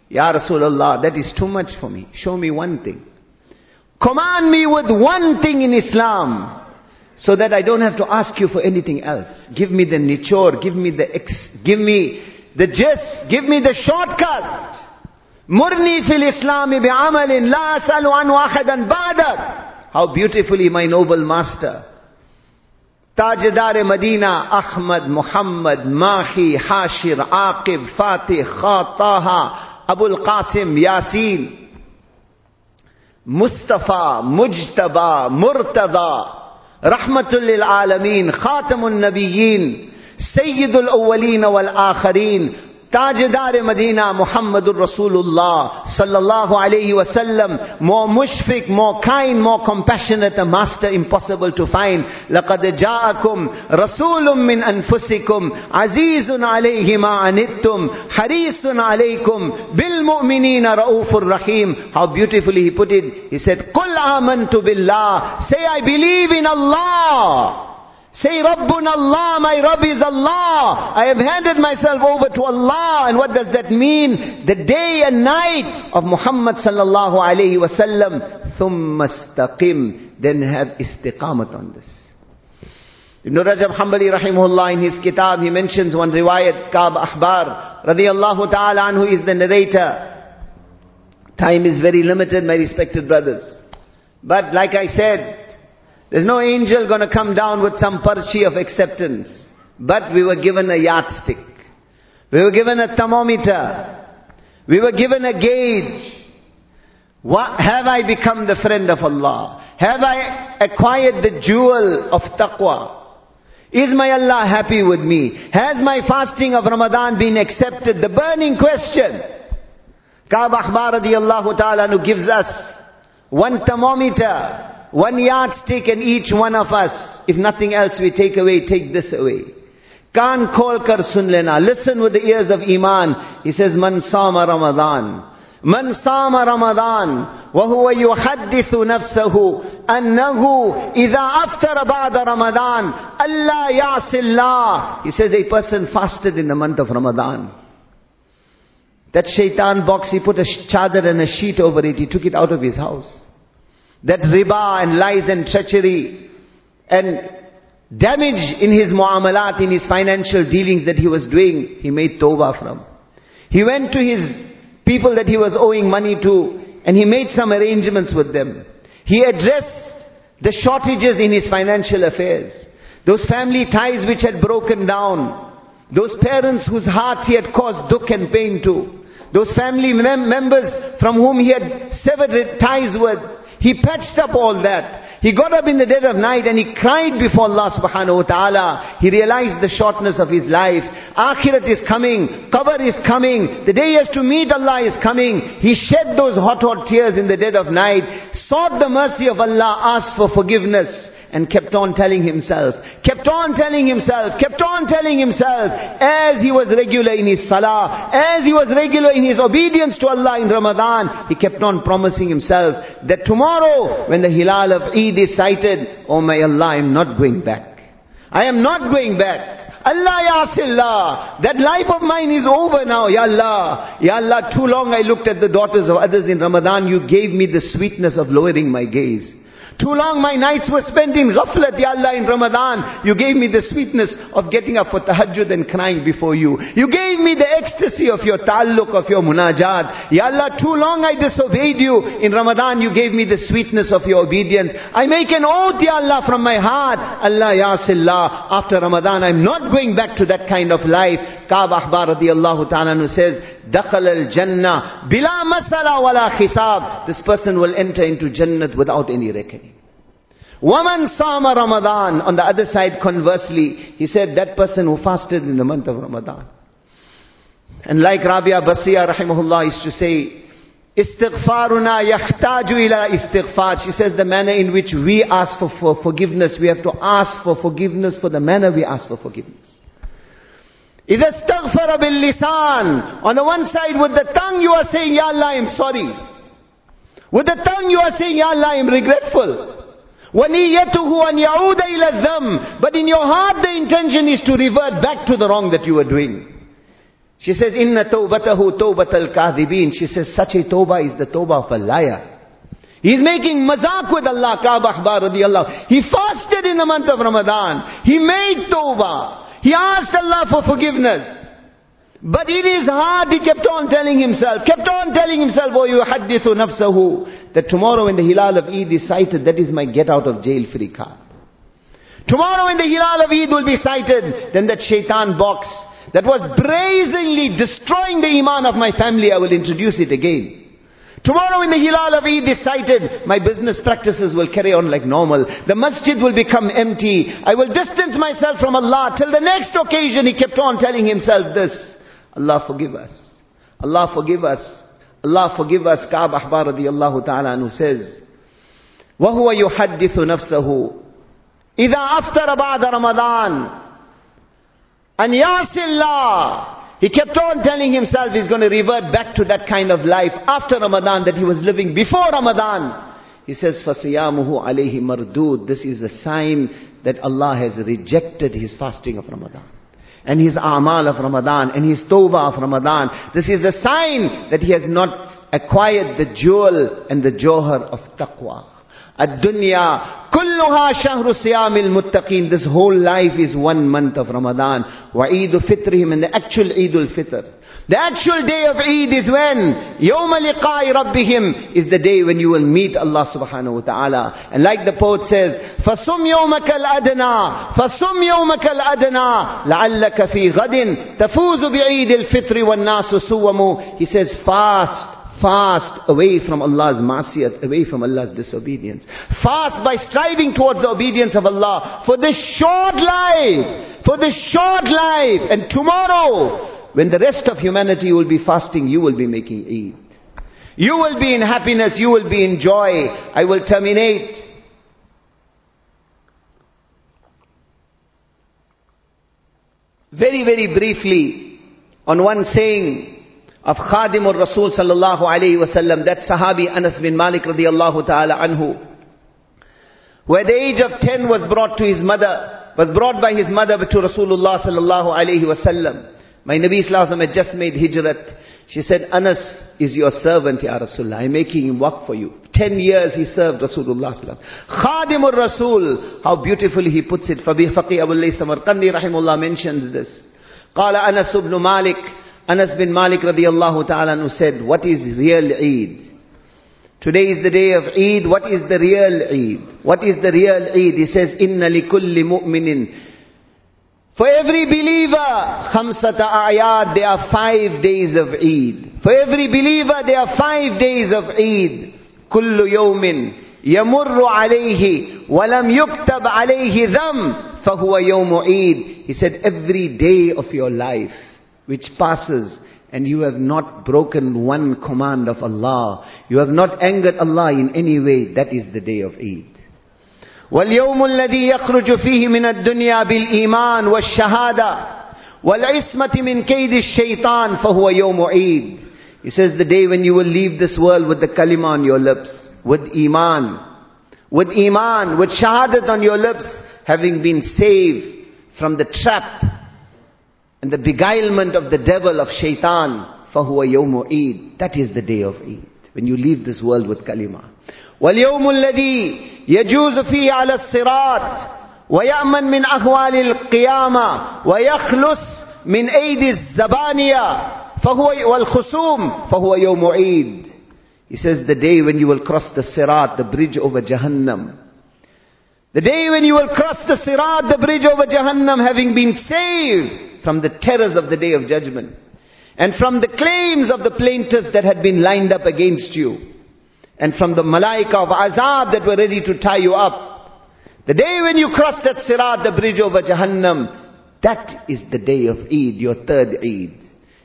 Ya Rasulullah, that is too much for me. Show me one thing. Command me with one thing in Islam. So that I don't have to ask you for anything else. Give me the nichor, give me the ex, give me the gist, give me the shortcut. Murni fil Islami bi'amalin la asalu anhu ahadan ba'dak. ہاؤ بیوٹیفلی مائی نوبل ماسٹر تاجدار مدینہ احمد محمد ماہی حاشر عاقب فاتح خاطہ ابو القاسم یاسین مصطفیٰ مجتبہ مرتضی رحمت للعالمین خاتم النبیین سید الاولین والآخرین wal Akhareen, Tajdar Medina Muhammadur Rasulullah sallallahu alayhi wasallam more mushfiq, more kind, more compassionate a master impossible to find. لَقَدْ جَاءَكُمْ رَسُولٌ مِّنْ أَنفُسِكُمْ عَزِيزٌ عَلَيْهِ مَا عَنِتُّمْ حَرِيصٌ عَلَيْكُمْ بِالْمُؤْمِنِينَ رَؤُوفٌ رَحِيمٌ How beautifully he put it. He said, قُلْ آمَنْتُ بِاللَّهِ Say I believe in Allah. Say, Rabbun Allah, my Rabb is Allah. I have handed myself over to Allah. And what does that mean? The day and night of Muhammad sallallahu alayhi wa sallam. taqim. Then have istiqamat on this. Ibn Rajab Hanbali rahimahullah in his kitab, he mentions one riwayat, Kab Ahbar radiyallahu ta'ala anhu is the narrator. Time is very limited, my respected brothers. But like I said, there's no angel gonna come down with some parchi of acceptance. But we were given a yardstick. We were given a thermometer. We were given a gauge. What, have I become the friend of Allah? Have I acquired the jewel of taqwa? Is my Allah happy with me? Has my fasting of Ramadan been accepted? The burning question. Ka'b Ahbar radiallahu ta'ala gives us one thermometer one yardstick and each one of us, if nothing else we take away, take this away. Kan khol kar sun lena. Listen with the ears of Iman. He says, Man sama Ramadan. من صام رمضان وهو يحدث نفسه أنه إذا أفطر بعد رمضان ألا يعصي الله He says a person fasted in the month of Ramadan. That shaitan box, he put a chadar and a sheet over it. He took it out of his house. That riba and lies and treachery and damage in his muamalat, in his financial dealings that he was doing, he made tawbah from. He went to his people that he was owing money to and he made some arrangements with them. He addressed the shortages in his financial affairs. Those family ties which had broken down. Those parents whose hearts he had caused duk and pain to. Those family mem- members from whom he had severed ties with. He patched up all that. He got up in the dead of night and he cried before Allah subhanahu wa ta'ala. He realized the shortness of his life. Akhirat is coming. Qabr is coming. The day he has to meet Allah is coming. He shed those hot, hot tears in the dead of night. Sought the mercy of Allah. Asked for forgiveness and kept on telling himself, kept on telling himself, kept on telling himself, as he was regular in his salah, as he was regular in his obedience to Allah in Ramadan, he kept on promising himself that tomorrow, when the hilal of Eid is sighted, oh my Allah, I am not going back. I am not going back. Allah Ya that life of mine is over now, Ya Allah. Ya Allah, too long I looked at the daughters of others in Ramadan, you gave me the sweetness of lowering my gaze. Too long my nights were spent in ghaflat, Ya Allah, in Ramadan. You gave me the sweetness of getting up for tahajjud and crying before you. You gave me the ecstasy of your ta'alluq, of your munajat. Ya Allah, too long I disobeyed you. In Ramadan you gave me the sweetness of your obedience. I make an oath, Ya Allah, from my heart. Allah, Ya Sillah, after Ramadan I'm not going back to that kind of life. Ka'b Ahbar radiallahu ta'ala says, دخل الجنة بلا مسألة ولا حساب. This person will enter into Jannat without any reckoning. Woman Sama Ramadan. On the other side, conversely, he said that person who fasted in the month of Ramadan. And like Rabia Basriya rahimahullah used to say, Istighfaruna yahtaju ila istighfar. She says the manner in which we ask for forgiveness, we have to ask for forgiveness for the manner we ask for forgiveness. إذا استغفر باللسان On the one side with the tongue you are saying, Ya Allah, I am sorry. With the tongue you are saying, Ya Allah, I am regretful. وَنِيَّتُهُ أَنْ يَعُودَ إِلَى الذَّمِّ But in your heart the intention is to revert back to the wrong that you were doing. She says, إِنَّ تَوْبَتَهُ تَوْبَةَ الْكَاذِبِينَ She says, such a tawbah is the tawbah of a liar. He's making mazak with Allah, Ka'b Ahbar radiallahu. He fasted in the month of Ramadan. He made tawbah. He asked Allah for forgiveness. But in his heart he kept on telling himself, kept on telling himself, oh yuhaddithu nafsahu, that tomorrow when the hilal of Eid is sighted, that is my get out of jail free card. Tomorrow when the hilal of Eid will be sighted, then that shaitan box that was brazenly destroying the iman of my family, I will introduce it again. Tomorrow in the Hilal of Eid is sighted, my business practices will carry on like normal. The masjid will become empty. I will distance myself from Allah. Till the next occasion he kept on telling himself this. Allah forgive us. Allah forgive us. Allah forgive us. Ka'ab Ahbar radiyallahu ta'ala who says, وَهُوَ يُحَدِّثُ نَفْسَهُ إِذَا أَفْتَرَ بَعْدَ رَمَضَانَ أَنْ يَعْسِ اللَّهِ he kept on telling himself he's going to revert back to that kind of life after Ramadan that he was living before Ramadan. He says, فَصِيَامُهُ عَلَيْهِ مَرْدُودٌ This is a sign that Allah has rejected his fasting of Ramadan. And his amal of Ramadan, and his tawbah of Ramadan. This is a sign that he has not acquired the jewel and the johar of taqwa. الدنيا كلها شهر صيام المتقين This whole life is one month of Ramadan. وعيد فطرهم and the actual Eid al-Fitr. The actual day of Eid is when? يوم لقاء ربهم is the day when you will meet Allah subhanahu wa ta'ala. And like the poet says, فَصُمْ يَوْمَكَ الْأَدْنَى فَصُمْ يَوْمَكَ الْأَدْنَى لَعَلَّكَ فِي غَدٍ تَفُوزُ بِعِيدِ الْفِطْرِ وَالنَّاسُ سُوَّمُ He says, fast Fast away from Allah's masiyat, away from Allah's disobedience. Fast by striving towards the obedience of Allah for this short life, for this short life. And tomorrow, when the rest of humanity will be fasting, you will be making Eid. You will be in happiness, you will be in joy. I will terminate. Very, very briefly on one saying of Khadimur Rasul sallallahu alayhi wasallam, that Sahabi Anas bin Malik radiallahu ta'ala anhu, who at the age of 10 was brought to his mother, was brought by his mother to Rasulullah sallallahu alayhi wasallam. My Nabi sallallahu had just made hijrat. She said, Anas is your servant, Ya Rasulullah. I'm making him work for you. Ten years he served Rasulullah sallallahu Khadimur Rasul. How beautifully he puts it. Faqih Abu Layth Samarqandi rahimullah mentions this. قال أنس بن مالك Anas bin Malik radiallahu ta'ala said, what is real Eid? Today is the day of Eid. What is the real Eid? What is the real Eid? He says, Inna likulli mu'minin. For every believer, khamsata ayat, there are five days of Eid. For every believer, there are five days of Eid. Kullu yawmin yamurru alayhi walam yuktab alayhi dham fahuwa yawmu Eid. He said, every day of your life which passes and you have not broken one command of Allah. You have not angered Allah in any way. That is the day of Eid. واليوم الذي يخرج فيه من الدنيا بالإيمان والشهادة والعصمة من كيد الشيطان فهو يوم عيد. He says the day when you will leave this world with the kalima on your lips, with iman, with iman, with shahadat on your lips, having been saved from the trap and the beguilement of the devil of shaitan, فَهُوَ يَوْمُ Eid. That is the day of Eid. When you leave this world with kalima. وَالْيَوْمُ الَّذِي يَجُوزُ فِيهِ عَلَى الصِّرَاطِ وَيَأْمَنْ مِنْ أَهْوَالِ الْقِيَامَةِ وَيَخْلُص مِنْ أَيْدِ الزَّبَانِيَةِ فَهُوَ وَالْخُصُومِ فَهُوَ يَوْمُ Eid. He says the day when you will cross the Sirat, the bridge over Jahannam. The day when you will cross the Sirat, the bridge over Jahannam, having been saved from the terrors of the day of judgment and from the claims of the plaintiffs that had been lined up against you and from the malaika of azab that were ready to tie you up. The day when you cross that sirat, the bridge over Jahannam, that is the day of Eid, your third Eid.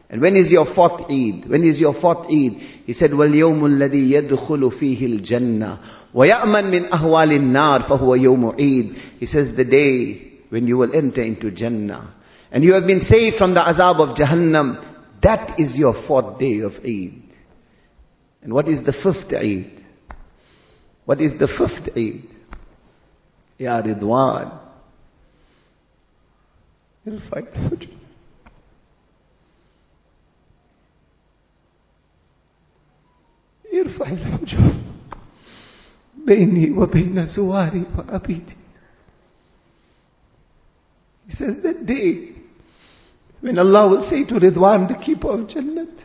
And when is your fourth Eid? When is your fourth Eid? He said, وَالْيَوْمُ الَّذِي يَدْخُلُ فِيهِ الْجَنَّةِ وَيَأْمَنْ مِنْ أَهْوَالِ النَّارِ فَهُوَ يَوْمُ Eid. He says, the day when you will enter into Jannah and you have been saved from the azab of Jahannam, that is your fourth day of Eid. And what is the fifth Eid? What is the fifth Eid? Ya Ridwan. ارفع الحجب ارفع الحجب بيني وبين زواري وأبيدي He says that day when Allah will say to Ridwan, the keeper of Jannat,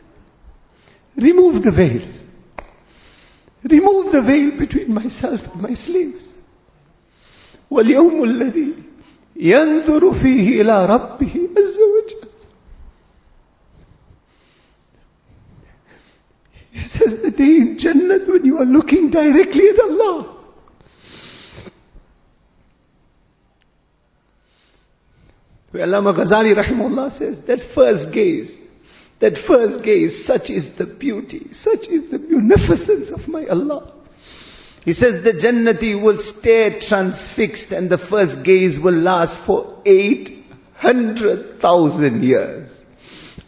remove the veil. Remove the veil between myself and my slaves. واليوم الذي ينظر فيه إلى ربه عز وجل He says the day in Jannah when you are looking directly at Allah. Where Allama Ghazali rahimahullah says that first gaze, That first gaze, such is the beauty, such is the munificence of my Allah. He says the Jannati will stay transfixed and the first gaze will last for 800,000 years.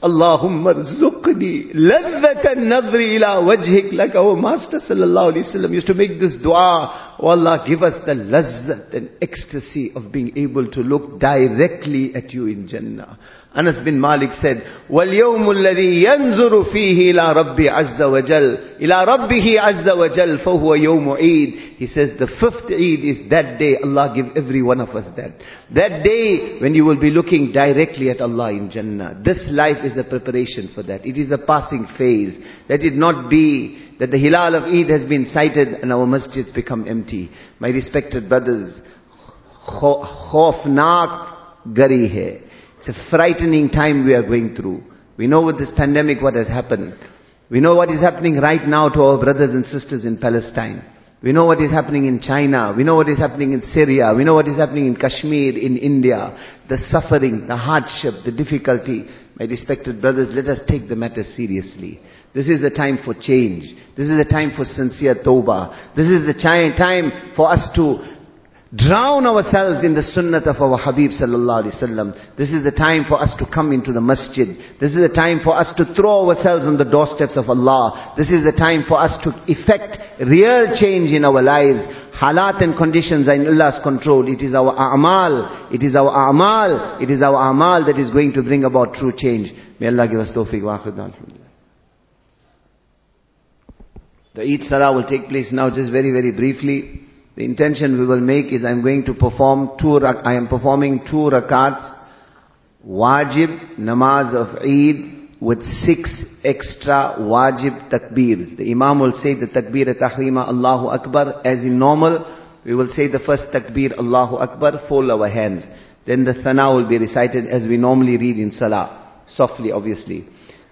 Allahumma rzuqni ladhatan nadri ila wajhik like our oh, Master sallallahu alayhi wasallam used to make this dua. Oh Allah, give us the lazzat and ecstasy of being able to look directly at you in Jannah. Anas bin Malik said, وَالْيَوْمُ الَّذِي يَنْظُرُ فِيهِ إِلَىٰ رَبِّ عَزَّ وَجَلْ إِلَىٰ رَبِّهِ عَزَّ وَجَلْ فَهُوَ يَوْمُ عِيد He says the fifth Eid is that day. Allah give every one of us that. That day when you will be looking directly at Allah in Jannah. This life is a preparation for that. It is a passing phase. Let it not be that the Hilal of Eid has been sighted and our masjids become empty. My respected brothers, khofnak gari hai. It's a frightening time we are going through. We know with this pandemic what has happened. We know what is happening right now to our brothers and sisters in Palestine. We know what is happening in China. We know what is happening in Syria. We know what is happening in Kashmir, in India. The suffering, the hardship, the difficulty. My respected brothers, let us take the matter seriously. This is the time for change. This is the time for sincere tawbah. This is the time for us to drown ourselves in the sunnah of our Habib sallallahu alaihi wasallam. This is the time for us to come into the masjid. This is the time for us to throw ourselves on the doorsteps of Allah. This is the time for us to effect real change in our lives. Halat and conditions are in Allah's control. It is our a'mal. It is our a'mal. It is our a'mal that is going to bring about true change. May Allah give us tawfiq wa The Eid Salah will take place now just very, very briefly. The intention we will make is I'm going to perform two, I am performing two rakats, wajib namaz of Eid with six extra wajib takbirs. The Imam will say the takbir tahrima Allahu Akbar as in normal. We will say the first takbir Allahu Akbar, fold our hands. Then the thana will be recited as we normally read in salah. Softly obviously.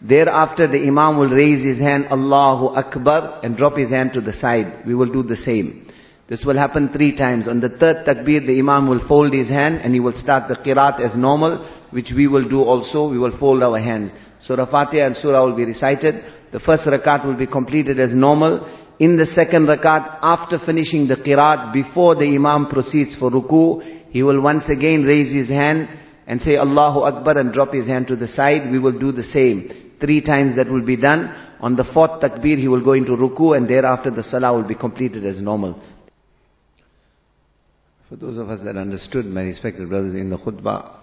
Thereafter the Imam will raise his hand Allahu Akbar and drop his hand to the side. We will do the same. This will happen three times. On the third takbir, the imam will fold his hand and he will start the qiraat as normal, which we will do also. We will fold our hands. Surah Fatiha and Surah will be recited. The first rakat will be completed as normal. In the second rakat, after finishing the qiraat, before the imam proceeds for ruku, he will once again raise his hand and say Allahu Akbar and drop his hand to the side. We will do the same. Three times that will be done. On the fourth takbir, he will go into ruku and thereafter the salah will be completed as normal. For those of us that understood, my respected brothers, in the khutbah,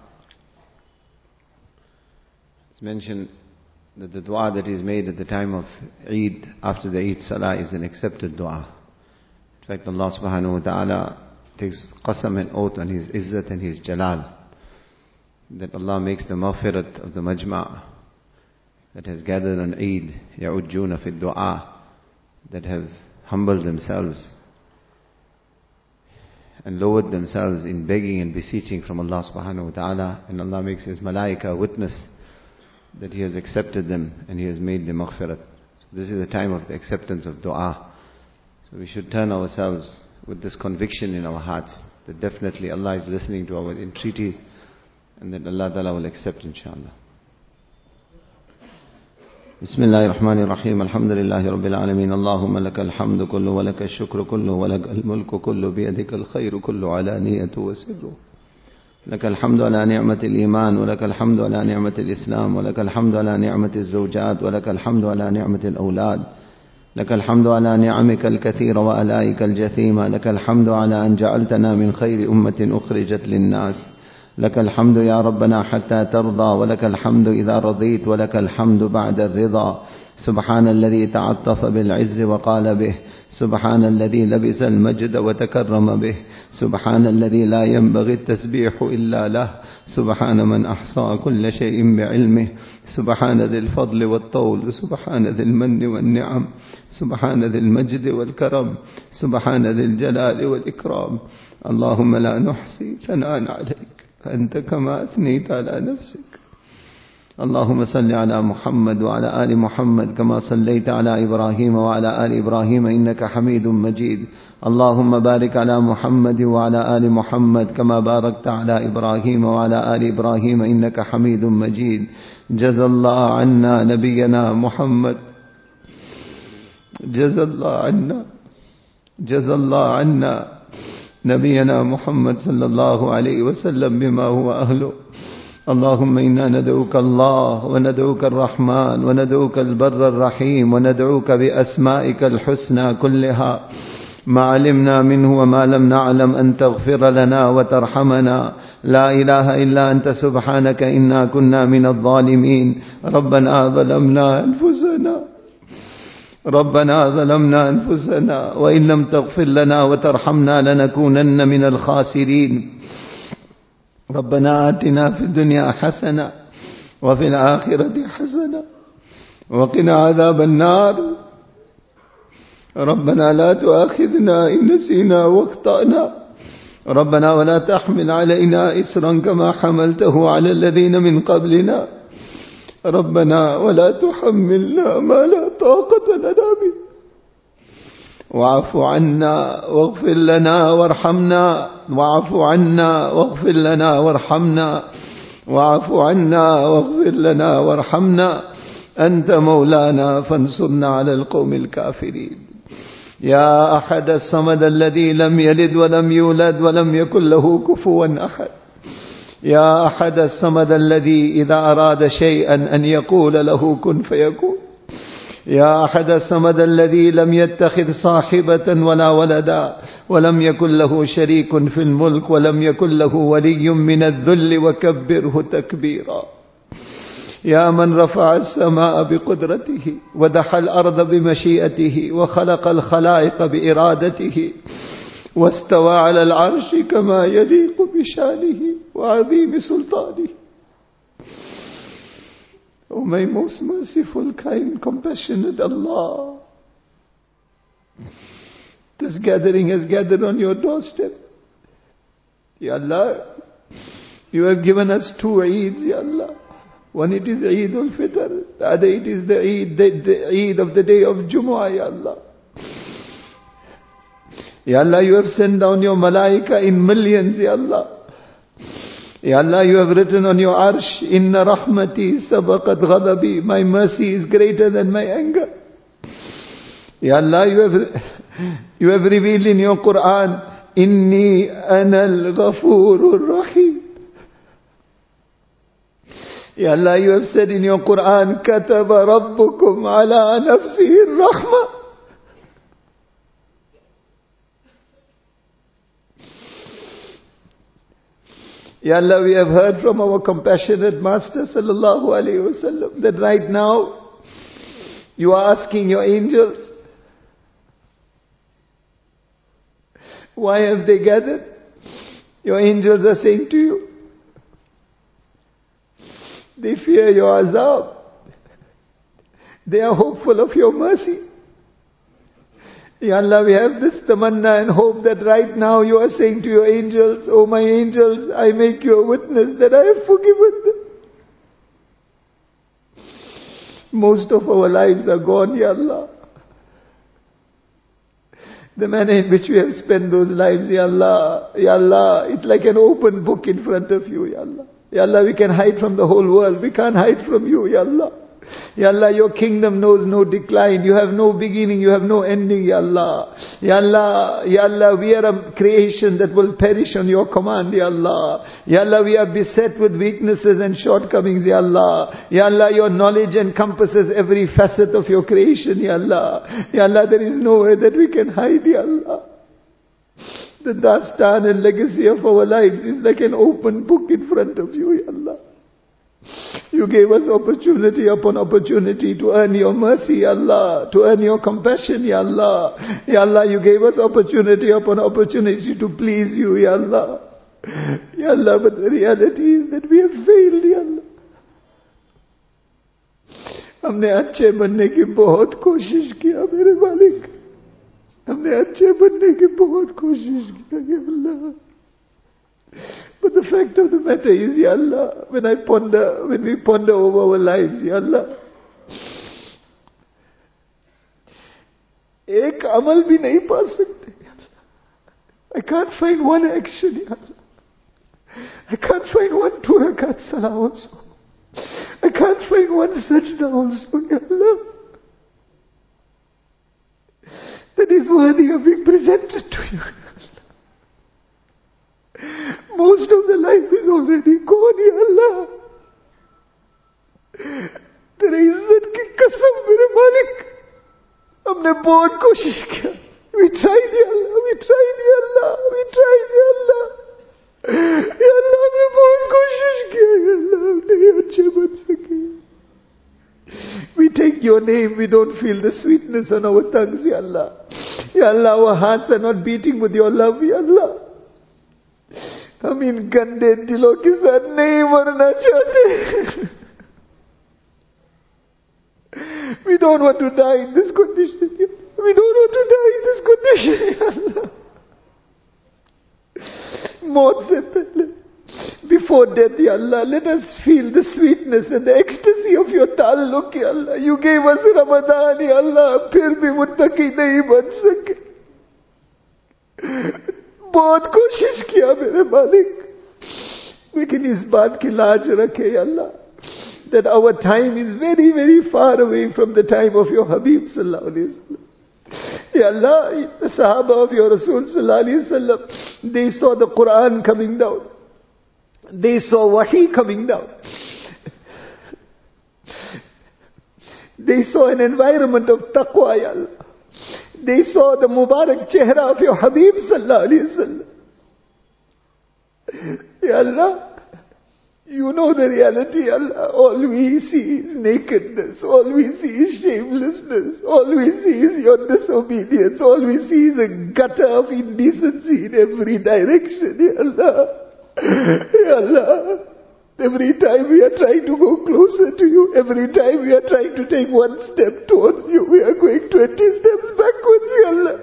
it's mentioned that the dua that is made at the time of Eid, after the Eid Salah, is an accepted dua. In fact, Allah subhanahu wa ta'ala takes qasam and oath on His izzat and His jalal. That Allah makes the maghfirat of the majma' that has gathered on Eid, ya'ujjuna fi dua, that have humbled themselves and lowered themselves in begging and beseeching from Allah subhanahu wa ta'ala and Allah makes His malaika witness that He has accepted them and He has made them maghfirat. So this is the time of the acceptance of dua. So we should turn ourselves with this conviction in our hearts that definitely Allah is listening to our entreaties and that Allah ta'ala will accept inshallah. بسم الله الرحمن الرحيم الحمد لله رب العالمين اللهم لك الحمد كله ولك الشكر كله ولك الملك كله بيدك الخير كله على نية وسره لك الحمد على نعمة الإيمان ولك الحمد على نعمة الإسلام ولك الحمد على نعمة الزوجات ولك الحمد على نعمة الأولاد لك الحمد على نعمك الكثيرة وألائك الجثيمة لك الحمد على أن جعلتنا من خير أمة أخرجت للناس لك الحمد يا ربنا حتى ترضى ولك الحمد إذا رضيت ولك الحمد بعد الرضا. سبحان الذي تعطف بالعز وقال به. سبحان الذي لبس المجد وتكرم به. سبحان الذي لا ينبغي التسبيح إلا له. سبحان من أحصى كل شيء بعلمه. سبحان ذي الفضل والطول. سبحان ذي المن والنعم. سبحان ذي المجد والكرم. سبحان ذي الجلال والإكرام. اللهم لا نحصي ثناء عليك. أنت كما أثنيت على نفسك اللهم صل على محمد وعلى آل محمد كما صليت على إبراهيم وعلى آل إبراهيم إنك حميد مجيد اللهم بارك على محمد وعلى آل محمد كما باركت على إبراهيم وعلى آل إبراهيم إنك حميد مجيد جزى الله عنا نبينا محمد. جزى الله عنا جزى الله عنا نبينا محمد صلى الله عليه وسلم بما هو أهله. اللهم إنا ندعوك الله وندعوك الرحمن وندعوك البر الرحيم وندعوك بأسمائك الحسنى كلها. ما علمنا منه وما لم نعلم أن تغفر لنا وترحمنا. لا إله إلا أنت سبحانك إنا كنا من الظالمين. ربنا ظلمنا أنفسنا ربنا ظلمنا أنفسنا وإن لم تغفر لنا وترحمنا لنكونن من الخاسرين. ربنا آتنا في الدنيا حسنة وفي الآخرة حسنة وقنا عذاب النار. ربنا لا تؤاخذنا إن نسينا واخطأنا. ربنا ولا تحمل علينا إسرا كما حملته على الذين من قبلنا. ربنا ولا تحملنا ما لا طاقة لنا به. واعف عنا واغفر لنا وارحمنا. واعف عنا واغفر لنا وارحمنا. واعف عنا واغفر لنا وارحمنا. أنت مولانا فانصرنا على القوم الكافرين. يا أحد الصمد الذي لم يلد ولم يولد ولم يكن له كفوا أحد. يا أحد الصمد الذي إذا أراد شيئا أن يقول له كن فيكون. يا أحد الصمد الذي لم يتخذ صاحبة ولا ولدا ولم يكن له شريك في الملك ولم يكن له ولي من الذل وكبره تكبيرا. يا من رفع السماء بقدرته ودحى الأرض بمشيئته وخلق الخلائق بإرادته واستوى على العرش كما يليق بشانه وعظيم سلطانه O my most merciful, kind, compassionate Allah, this gathering has gathered on your doorstep. Ya Allah, you have given us two Eids, Ya Allah. One it is Eid al-Fitr, the other it is the Eid, the, the Eid of the day of Jumu'ah, Ya Allah. Ya Allah, you have sent down your malaika in millions, Ya Allah. Ya Allah, you have written on your arsh, Inna rahmati sabaqat ghadabi. My mercy is greater than my anger. Ya Allah, you have, you have revealed in your Quran, Inni ana al-ghafurur rahim. Ya Allah, you have said in your Quran, Kataba rabbukum ala nafsihi rahmah. Ya Allah, we have heard from our compassionate Master sallallahu alayhi wasallam that right now you are asking your angels, why have they gathered? Your angels are saying to you, they fear your azab. They are hopeful of your mercy. Ya Allah, we have this tamanna and hope that right now you are saying to your angels, Oh my angels, I make you a witness that I have forgiven them. Most of our lives are gone, Ya Allah. The manner in which we have spent those lives, Ya Allah, Ya Allah, it's like an open book in front of you, Ya Allah. Ya Allah, we can hide from the whole world. We can't hide from you, Ya Allah. Ya Allah, your kingdom knows no decline. You have no beginning, you have no ending, Ya Allah. Ya Allah, Ya Allah, we are a creation that will perish on your command, Ya Allah. Ya Allah, we are beset with weaknesses and shortcomings, Ya Allah. Ya Allah, your knowledge encompasses every facet of your creation, Ya Allah. Ya Allah, there is nowhere that we can hide, Ya Allah. The dastan and legacy of our lives is like an open book in front of you, Ya Allah. You gave us opportunity upon opportunity to earn your mercy, Ya Allah, to earn your compassion, Ya Allah. Ya Allah, you gave us opportunity upon opportunity to please you, Ya Allah. Ya Allah, but the reality is that we have failed, Ya Allah. हमने अच्छे बनने की बहुत कोशिश किया मेरे मालिक हमने अच्छे बनने की बहुत कोशिश किया या अल्लाह But the fact of the matter is, Ya Allah, when I ponder, when we ponder over our lives, Ya Allah, एक अमल भी नहीं पा सकते I can't find one action, Ya Allah. I can't find one two rakat salah also. I can't find one sajda also, Ya Allah. That is worthy of being presented to you. Most of the life is already gone, Ya Allah. तेरे इज्जत की कसम मेरे मालिक हमने बहुत कोशिश किया we tried ya Allah we tried ya Allah we tried ya Allah ya Allah हमने बहुत कोशिश किया ya Allah हम नहीं अच्छे बन सके we take your name we don't feel the sweetness on our tongues ya Allah ya Allah our hearts are not beating with your love ya Allah हम इन गंदे दिलों के साथ नहीं मरना चाहते We don't want to die in this condition. We don't want to die in this condition. [laughs] मौत से पहले before death, Ya Allah, let us feel the sweetness and the ecstasy of your ta'alluq, Ya Allah. You gave us Ramadan, Ya Allah, फिर भी मुत्तकी नहीं बन सके [laughs] बहुत कोशिश किया मेरे मालिक लेकिन इस बात की लाज रखे अल्लाह that our time is very, very far away from the time of your Habib sallallahu alayhi wasallam. Ya Allah, the Sahaba of your Rasul sallallahu alayhi wasallam, they saw the Quran coming down. They saw Wahi coming down. They saw an environment of taqwa, Ya Allah. They saw the Mubarak chehra of your Habib sallallahu alayhi wasallam. Ya Allah, you know the reality, Allah. All we see is nakedness. All we see is shamelessness. All we see is your disobedience. All we see is a gutter of indecency in every direction, Ya Allah. Ya Allah. Every time we are trying to go closer to you, every time we are trying to take one step towards you, we are going 20 steps backwards, Ya Allah.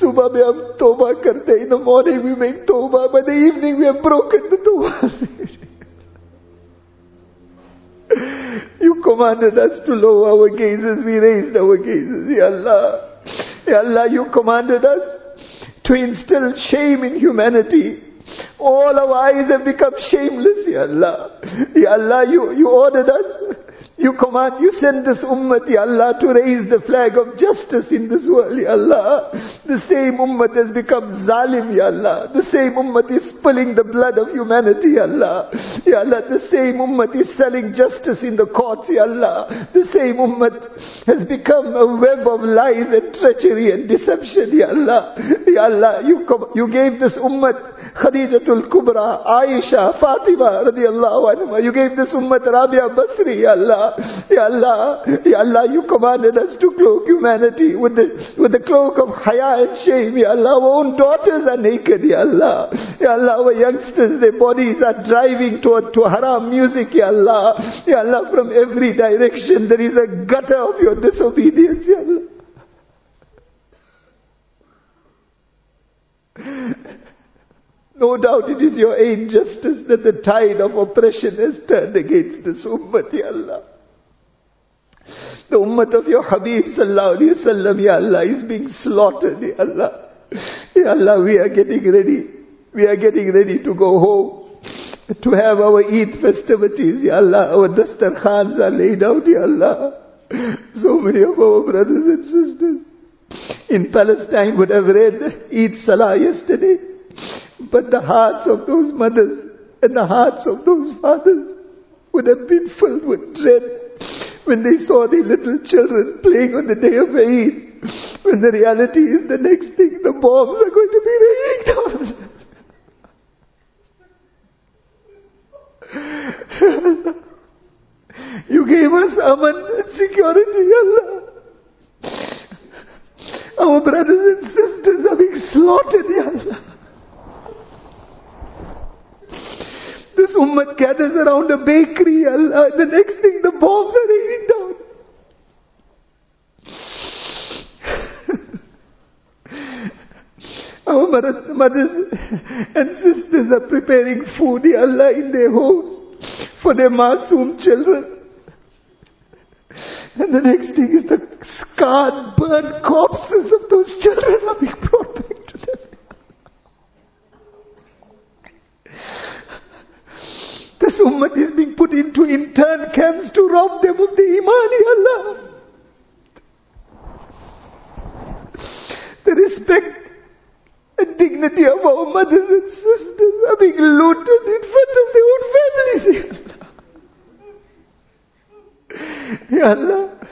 Subah mein hum toba karte, in the morning we make toba, by the evening we have broken the toba. [laughs] you commanded us to lower our gazes, we raised our gazes, Ya Allah. Ya Allah, you commanded us to instill shame in humanity all our eyes have become shameless ya Allah ya Allah you, you ordered us you command, you send this ummah, Ya Allah, to raise the flag of justice in this world, Ya Allah. The same ummah has become zalim, Ya Allah. The same ummah is spilling the blood of humanity, Ya Allah. Ya Allah, the same ummah is selling justice in the courts, Ya Allah. The same ummah has become a web of lies and treachery and deception, Ya Allah. Ya Allah, you, you gave this ummah Khadijatul Kubra, Aisha, Fatima, radiallahu anha. You gave this ummah Rabia Basri, Ya Allah. Ya Allah, Ya Allah, you commanded us to cloak humanity with the, with the cloak of haya and shame, Ya Allah. Our own daughters are naked, Ya Allah. Ya Allah, our youngsters, their bodies are driving toward, to haram music, Ya Allah. Ya Allah, from every direction there is a gutter of your disobedience, Ya Allah. No doubt it is your injustice that the tide of oppression has turned against this ummah, Ya Allah. The ummah of your Habib sallallahu alayhi wasallam, Ya Allah, is being slaughtered, Ya Allah. Ya Allah, we are getting ready. We are getting ready to go home. To have our Eid festivities, Ya Allah. Our dastarkhans are laid out, Ya Allah. So many of our brothers and sisters in Palestine would have read Eid Salah yesterday. But the hearts of those mothers and the hearts of those fathers would have been filled with dread when they saw the little children playing on the day of Eid. When the reality is the next thing, the bombs are going to be raining down. [laughs] you gave us aman and security, Allah. Our brothers and sisters are being slaughtered, Allah. This ummah gathers around a bakery, Allah. Uh, the next thing, the bombs are raining down. [laughs] Our mothers and sisters are preparing food, Ya Allah, in their homes for their masoom children. And the next thing is the scarred, burned corpses of those children are being brought back to them. This ummah is being put into intern camps to rob them of the iman, Ya Allah. The respect and dignity of our mothers and sisters are being looted in front of their own families, [laughs] Ya Allah. Ya Allah.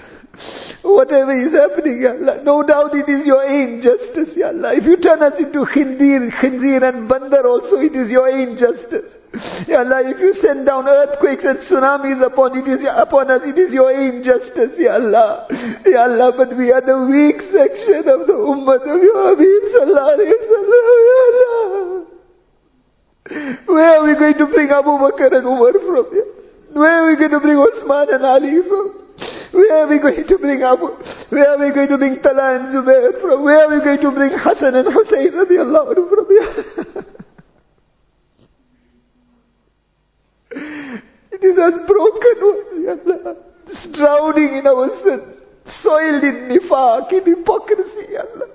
Whatever is happening, Ya Allah, no doubt it is your injustice, Ya Allah. If you turn us into khindir, khinzir and bandar also, it is your injustice. Ya Allah, if you send down earthquakes and tsunamis upon it is upon us, it is your injustice, Ya Allah. Ya Allah, but we are the weak section of the ummah of your Habib Sallallahu Alaihi Wasallam, Ya Allah. Where are we going to bring Abu Bakr and Umar from? Where are we going to bring Osman and Ali from? Where are we going to bring Abu? Where are we going to bring Talha and Zubair from? Where are we going to bring Hassan and Hussein radiallahu anhu from here? [laughs] it is as broken oh, ones, drowning in our sin. Soiled in nifaq, in hypocrisy, Allah.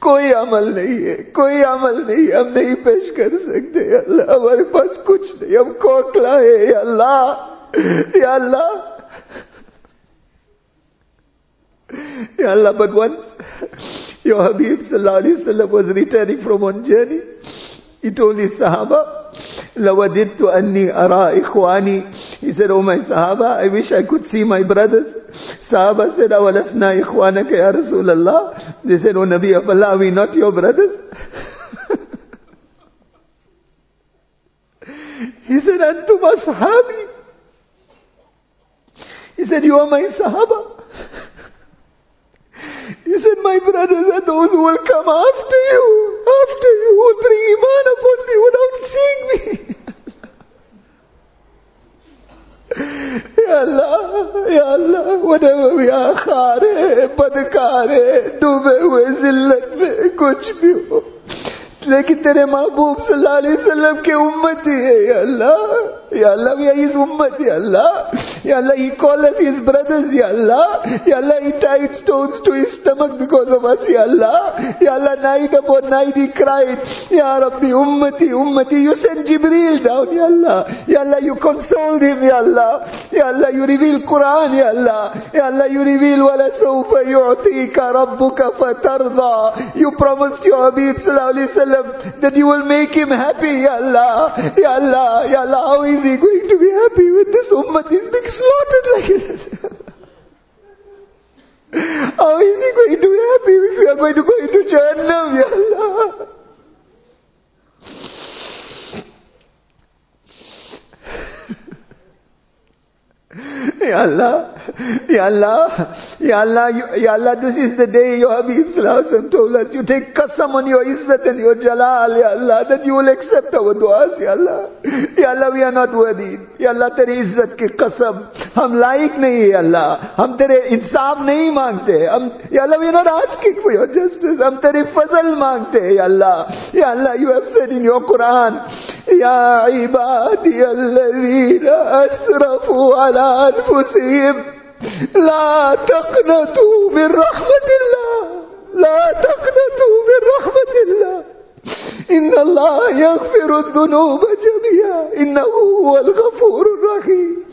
कोई अमल नहीं है कोई अमल नहीं हम नहीं पेश कर सकते अल्लाह हमारे पास कुछ नहीं हम कोकला है अल्लाह Ya Allah. Ya Allah, but once your Habib sallallahu was returning from one journey, he told his Sahaba, لَوَدِدْتُ أَنِّي أَرَىٰ إِخْوَانِي He said, Oh my Sahaba, I wish I could see my brothers. Sahaba said, أَوَلَسْنَا إِخْوَانَكَ يَا رَسُولَ اللَّهِ They said, Oh Nabi of Allah, are we not your brothers? [laughs] he said, أَنْتُمْ أَصْحَابِي He said, you are my Sahaba. He said, my brothers are those who will come after you, after you, who will bring Iman upon me without seeing me. Ya Allah, Ya Allah, whatever we are, खार है, बदकार है, डूबे हुए जिल्लत में कुछ भी हो لیکن تیرے محبوب صلی اللہ علیہ وسلم کی امت ہے یا اللہ یا اللہ we are امت یا اللہ یا اللہ he called us his brothers یا اللہ یا اللہ he tied stones to his stomach because of us یا اللہ یا اللہ night upon night he cried یا ربی امتی امتی you sent Jibreel down یا اللہ یا اللہ you consoled him یا اللہ یا اللہ you reveal Quran یا اللہ یا اللہ you reveal وَلَسَوْفَ يُعْتِيكَ رَبُّكَ فَتَرْضَى you promised your Habib صلی اللہ علیہ وسلم wasallam that you will make him happy. Ya Allah ya Allah ya Allah how is he going to be happy with this ummah? Is being slaughtered like this. [laughs] How is he going to be happy if we are going to go into Jahannam? Ya Allah Ya Allah, Ya Allah, Ya Allah, Ya Allah, this is the day your Habib Sallallahu told us, you take qasam on your izzat and your jalal, Ya Allah, that you will accept our du'as, Ya Allah. Ya Allah, we are not worthy. Ya Allah, tere इज्जत की कसम, हम laik nahi, Ya Allah. हम tere insaf nahi मांगते, Ya Allah, we are not asking for your justice, हम tere fazal मांगते Ya Allah. Ya Allah, you have said in your Quran, Ya ibadi alladhina asrafu ala أنفسهم. لا تقنطوا من رحمة الله. لا تقنطوا من رحمة الله. إن الله يغفر الذنوب جميعا. إنه هو الغفور الرحيم.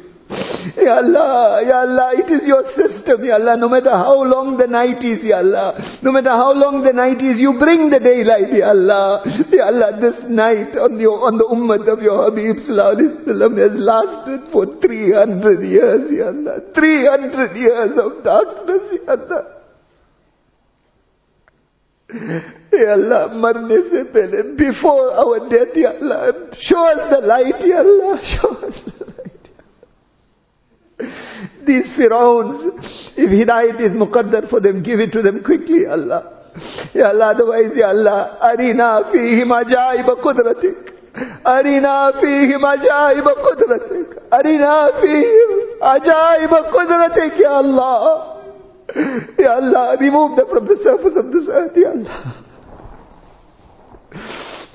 Ya Allah, Ya Allah, it is your system, Ya Allah. No matter how long the night is, Ya Allah. No matter how long the night is, you bring the daylight, Ya Allah. Ya Allah, this night on the, on the ummah of your Habib Sallallahu Alaihi Wasallam has lasted for 300 years, Ya Allah. 300 years of darkness, Ya Allah. Ya Allah, मरने से पहले, before our death, Ya Allah, show us the light, Ya Allah, show us the light. These Firauns, if Hidayat is muqaddar for them, give it to them quickly, Allah. Ya Allah, otherwise, Ya Allah, arina fihim ajaib qudratik. Arina fihim ajaib qudratik. Arina fihim ajaib qudratik, Ya Allah. Ya Allah, remove them from the surface of this earth, Ya Allah.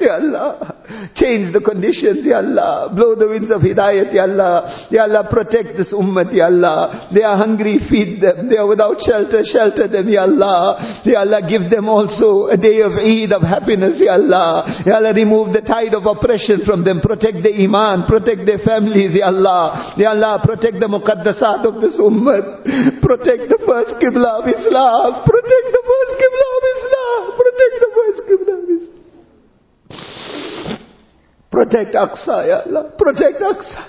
Ya Allah, change the conditions, Ya Allah. Blow the winds of hidayat, Ya Allah. Ya Allah, protect this ummah, Ya Allah. They are hungry, feed them. They are without shelter, shelter them, Ya Allah. Ya Allah, give them also a day of Eid of happiness, Ya Allah. Ya Allah, remove the tide of oppression from them. Protect the iman, protect their families, Ya Allah. Ya Allah, protect the muqaddasat of this ummah. Protect the first qibla of Islam. Protect the first qibla of Islam. Protect the first qibla of Islam. Protect Aqsa, Ya Allah. Protect Aqsa.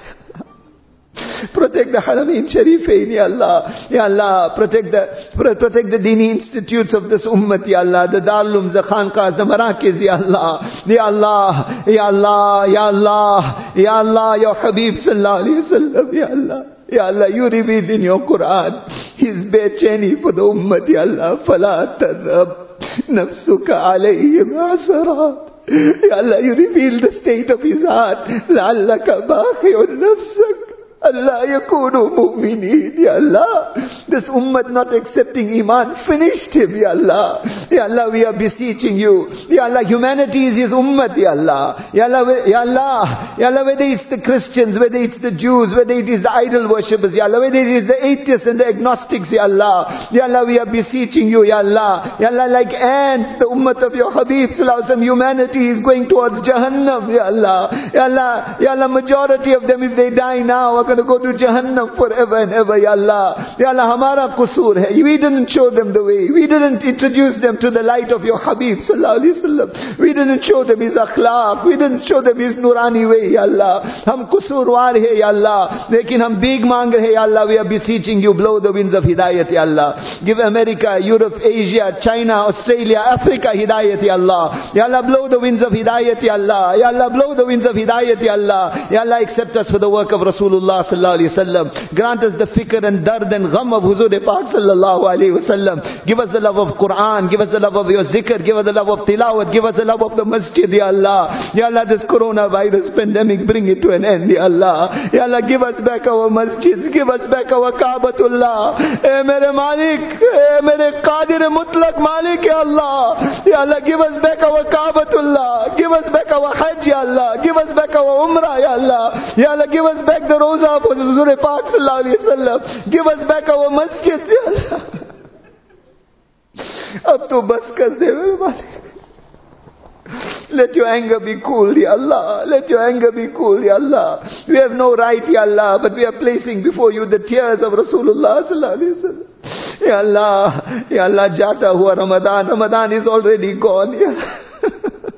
Protect the Haramin Sharifain, Ya Allah. Ya Allah, protect the, pro- protect the Dini institutes of this ummah, Ya Allah. The Darulums, the Khanqahs, the Marakiz, Ya Allah. Ya Allah, Ya Allah, Ya Allah, Ya Allah, Ya Habib Sallallahu Alaihi Wasallam, Ya Allah. Ya Allah, you revealed in your Quran His bechani for the ummah, Ya Allah. فَلَا تَذْهَبْ نَفْسُكَ عَلَيْهِمْ عَسَرَاتٍ Ya Allah, you reveal the state of his heart. لَعَلَّكَ بَاخِعٌ نَفْسَكَ Allah yakunu mu'minin, Ya Allah. This ummah not accepting iman finished him, Ya Allah. Ya Allah, we are beseeching you. Ya Allah, humanity is his ummah, Ya Allah. Ya Allah, Ya Allah, Ya Allah, whether it's the Christians, whether it's the Jews, whether it is the idol worshippers, Ya Allah, whether it is the atheists and the agnostics, Ya Allah. Ya Allah, we are beseeching you, Ya Allah. Ya Allah, like ants, the ummah of your Habib, Sallallahu humanity is going towards Jahannam, Ya Allah. Ya Allah, Ya Allah, majority of them, if they die now, going to go to Jahannam forever and ever, Ya Allah. Ya Allah, hamara kusur hai. We didn't show them the way. We didn't introduce them to the light of your Habib, Sallallahu Alaihi Wasallam. We didn't show them his akhlaq. We didn't show them his nurani way, Ya Allah. Hum kusurwar hai, Ya Allah. Lekin hum big mang rahe, Ya Allah. We are beseeching you, blow the winds of hidayat, Ya Allah. Give America, Europe, Asia, China, Australia, Africa hidayat, Ya Allah. Ya Allah, blow the winds of hidayat, Ya Allah. Ya Allah, blow the winds of hidayat, Ya Allah. Ya Allah, accept us for the work of Rasulullah sallallahu alaihi wasallam. Grant us the fikr and dard and gham of Huzur Pak sallallahu alaihi wasallam. Give us the love of Quran. Give us the love of your zikr. Give us the love of tilawat. Give us the love of the masjid, Ya Allah. Ya Allah, this coronavirus pandemic, bring it to an end, Ya Allah. Ya Allah, give us back our masjids. Give us back our Kaabatullah. Eh mere Malik. Eh mere Qadir Mutlaq Malik, Ya Allah. Ya Allah, give us back our Kaabatullah. Give us back our Hajj, Ya Allah. Give us back our Umrah, Ya Allah. Ya Allah, give us back the give us back our masjid یا اللہ Let your anger be cool, Ya Allah. Let your anger be cool, Ya Allah. We have no right, Ya Allah, but we are placing before you the tears of Rasulullah sallallahu alaihi wasallam. Ya Allah, Ya Allah, jata hua Ramadan. Ramadan is already gone. Ya [laughs]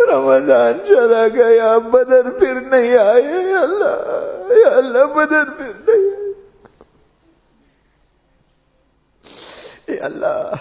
رمضان چلا گیا، بدر پھر نہیں آئے اللہ یا اللہ، بدر پھر نہیں آئے۔ اللہ۔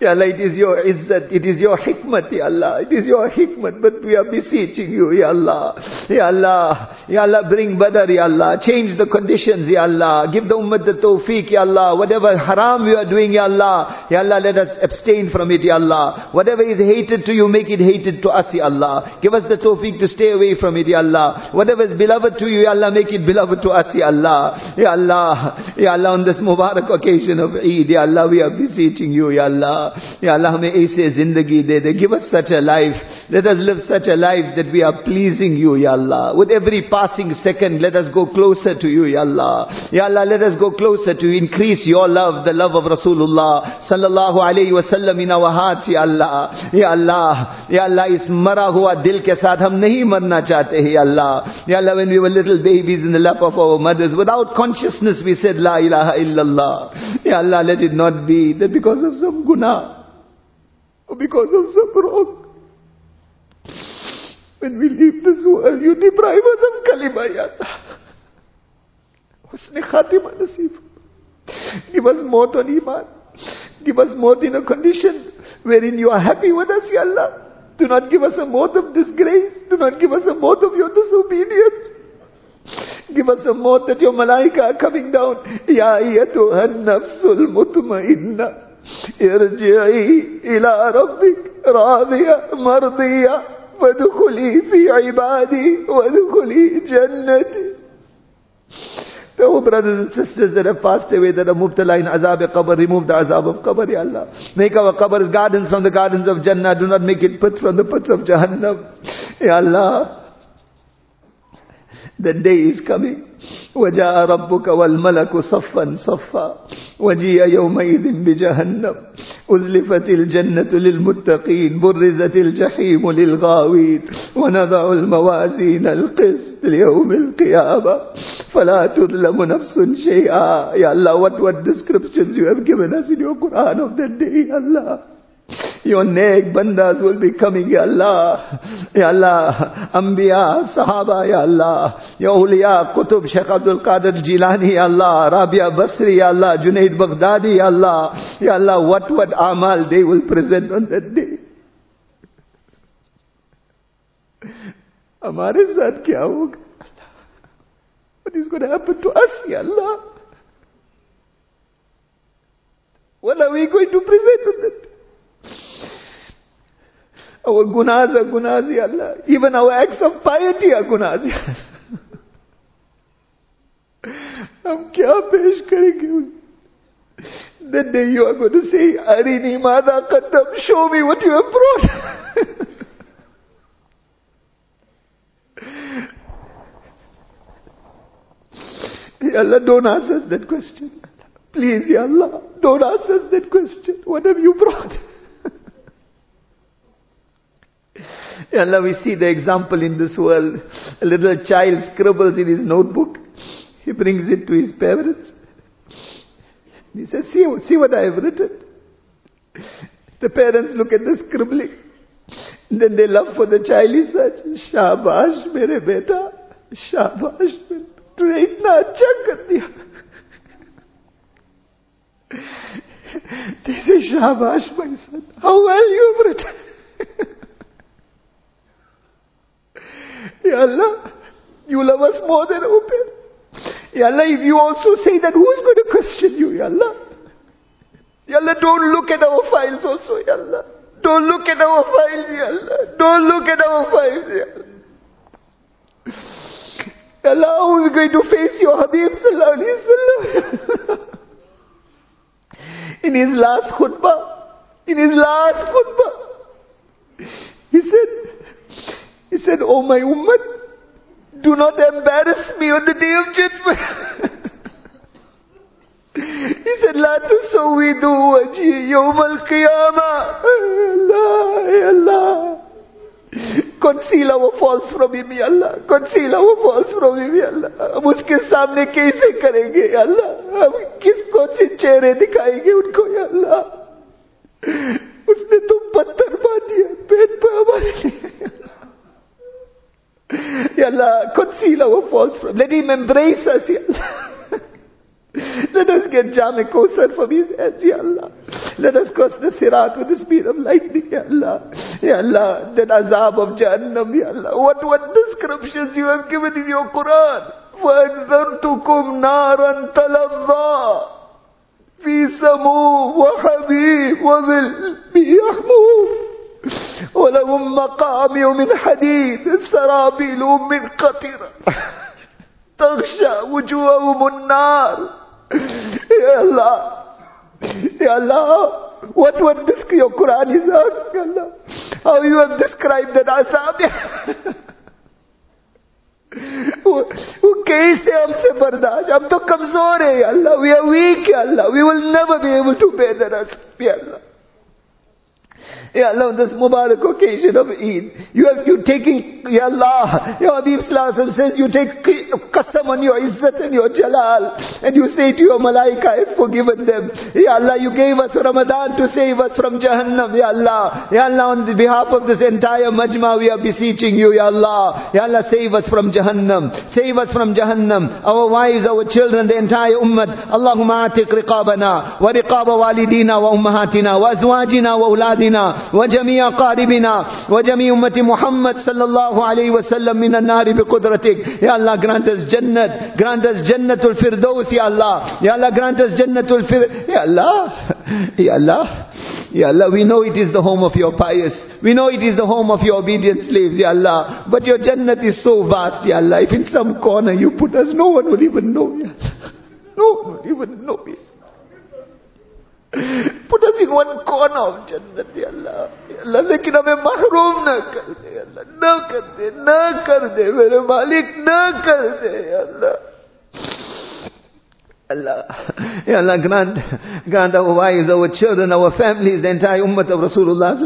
Ya Allah, it is your izzat, it is your hikmat, Ya Allah. It is your hikmat, but we are beseeching you, Ya Allah. Ya Allah, Ya Allah, bring Badr, Ya Allah. Change the conditions, Ya Allah. Give the ummah the tawfiq, Ya Allah. Whatever haram we are doing, Ya Allah. Ya Allah, let us abstain from it, Ya Allah. Whatever is hated to you, make it hated to us, Ya Allah. Give us the tawfiq to stay away from it, Ya Allah. Whatever is beloved to you, Ya Allah, make it beloved to us, Ya Allah. Ya Allah, Ya Allah, on this Mubarak occasion of Eid, Ya Allah, we are beseeching you, Ya Allah. Ya Allah, हमें ऐसे जिंदगी दे दे. Give us such a life. Let us live such a life that we are pleasing you, Ya Allah. With every passing second, let us go closer to you, Ya Allah. Ya Allah, let us go closer to increase your love, the love of Rasulullah sallallahu alayhi wa sallam in our hearts, Ya Allah. Ya Allah, Ya Allah, इस मरा हुआ दिल के साथ हम नहीं मरना चाहते हैं, Ya Allah. Ya Allah, when we were little babies in the lap of our mothers, without consciousness we said, La ilaha illallah. Ya Allah, let it not be that because of some guna or because of some wrong. When we leave this world, you deprive us of kalima, Ya Allah. Husn khatima nasib. Give us more on iman. Give us more in a condition wherein you are happy with us, Ya Allah. Do not give us a mode of disgrace. Do not give us a mode of your disobedience. Give us a mode that your malaika are coming down. Ya ayyatuha nafsul mutmainna. ارجعي إلى ربك راضية مرضية وادخلي في عبادي وادخلي جنتي Oh brothers and sisters that have passed away, that are mubtala in azab qabr, remove the azab of qabr, Ya Allah. Make our qabrs gardens from the gardens of Jannah. Do not make it pits from the pits of Jahannam. Ya Allah. The day is coming. وجاء ربك والملك صفا صفا. وجيء يومئذ بجهنم. أزلفت الجنة للمتقين برزت الجحيم للغاوين. ونضع الموازين القسط ليوم القيامة. فلا تظلم نفس شيئا. يا الله what what descriptions you have given us in your Quran of that day Allah. Your neck bandas will be coming, Ya Allah. Ya Allah. Anbiya, Sahaba, Ya Allah. Ya Awliya, Qutub, Sheikh Abdul Qadir Jilani, Ya Allah. Rabia Basri, Ya Allah. Junaid Baghdadi, Ya Allah. Ya Allah, what, what amal they will present on that day. हमारे साथ क्या होगा What is going to happen to us, Ya Allah? What are we going to present on that? Our gunas are gunas, Ya Allah. Even our acts of piety are gunas, Ya Allah. हम क्या पेश करेंगे That day you are going to say, Arini Mada Qaddam, show me what you have brought. [laughs] Ya Allah, don't ask us that question. Please, Ya Allah, don't ask us that question. What have you brought? [laughs] Ya Allah, we see the example in this world. A little child scribbles in his notebook. He brings it to his parents. He says, see, see what I have written. [laughs] The parents look at the scribbling. And then they love for the child. He says, Shabash, mere beta. Shabash, mere तूने इतना अच्छा कर दिया They say, Shabash, my son. How well you have written. Ya Allah, you love us more than our parents. Ya Allah, if you also say that, who is going to question you, Ya Allah? Ya Allah, don't look at our files also, Ya Allah. Don't look at our files, Ya Allah. Don't look at our files, Ya Allah. Ya Allah, how are we going to face your Habib Sallallahu Alaihi Wasallam? [laughs] In his last khutbah, in his last khutbah, he said, he said, Oh my ummah, do not embarrass me on the day of judgment. [laughs] he said, La tusawidu wajhi yawm al-qiyamah. Allah, Allah. Conceal our faults from him, Ya Allah. Conceal our faults from him, Ya Allah. हम उसके सामने कैसे करेंगे, Ya Allah? हम किसको से चेहरे दिखाएंगे उनको, Ya Allah? उसने तो पत्थर बांध दिया पेट पर हमारे लिए Ya Allah, conceal our faults from Let him embrace us, Ya. Let us get Jame Kosar from his hands, Ya Allah. Let us cross the Sirat with the speed of lightning, Ya Allah. Ya Allah, that azab of Jahannam, Ya Allah. What, what descriptions you have given in your Quran. فَأَنذَرْتُكُمْ نَارًا تَلَظَّى في سموم وحبيب وظل بيحموم ولهم مقامع من حديد سرابيل من قطرة تغشى وجوههم النار يا الله يا الله what what this your Quran is asking Allah how you have described that azab वो कैसे हमसे बर्दाश्त हम तो कमजोर है Allah we are weak Allah we will never be able to bear the rest Allah Ya Allah, on this Mubarak occasion of Eid, you have, you taking, Ya Allah, Ya Habib Sallallahu says, you take qasam on your izzat and your jalal, and you say to your malaika, I have forgiven them. Ya Allah, you gave us Ramadan to save us from Jahannam, Ya Allah. Ya Allah, on behalf of this entire majma, we are beseeching you, Ya Allah. Ya Allah, save us from Jahannam. Save us from Jahannam. Our wives, our children, the entire ummah. Allahumma atiq riqabana, wa riqaba walidina wa ummahatina, wa azwajina wa auladina. وجميع قاربنا وجميع أمة محمد صلى الله عليه وسلم من النار بقدرتك يا الله grant us Jannat grant us Jannatul Firdaus Ya Allah Ya Allah grant us Jannatul Firdaus Ya Allah [laughs] Ya Allah Ya Allah, we know it is the home of your pious. We know it is the home of your obedient slaves, Ya Allah. But your Jannat is so vast, Ya Allah. If in some corner you put us, no one will even know, Ya Allah. [laughs] No one will even know, Ya Put us in one corner of اللہ ya Allah. لیکن ہمیں محروم نہ کر دے یا اللہ نہ کر دے نہ کر دے میرے مالک نہ کر دے یا اللہ Allah, [laughs] Ya Allah, grant, grant our wives, our children, our families, the entire ummah of Rasulullah.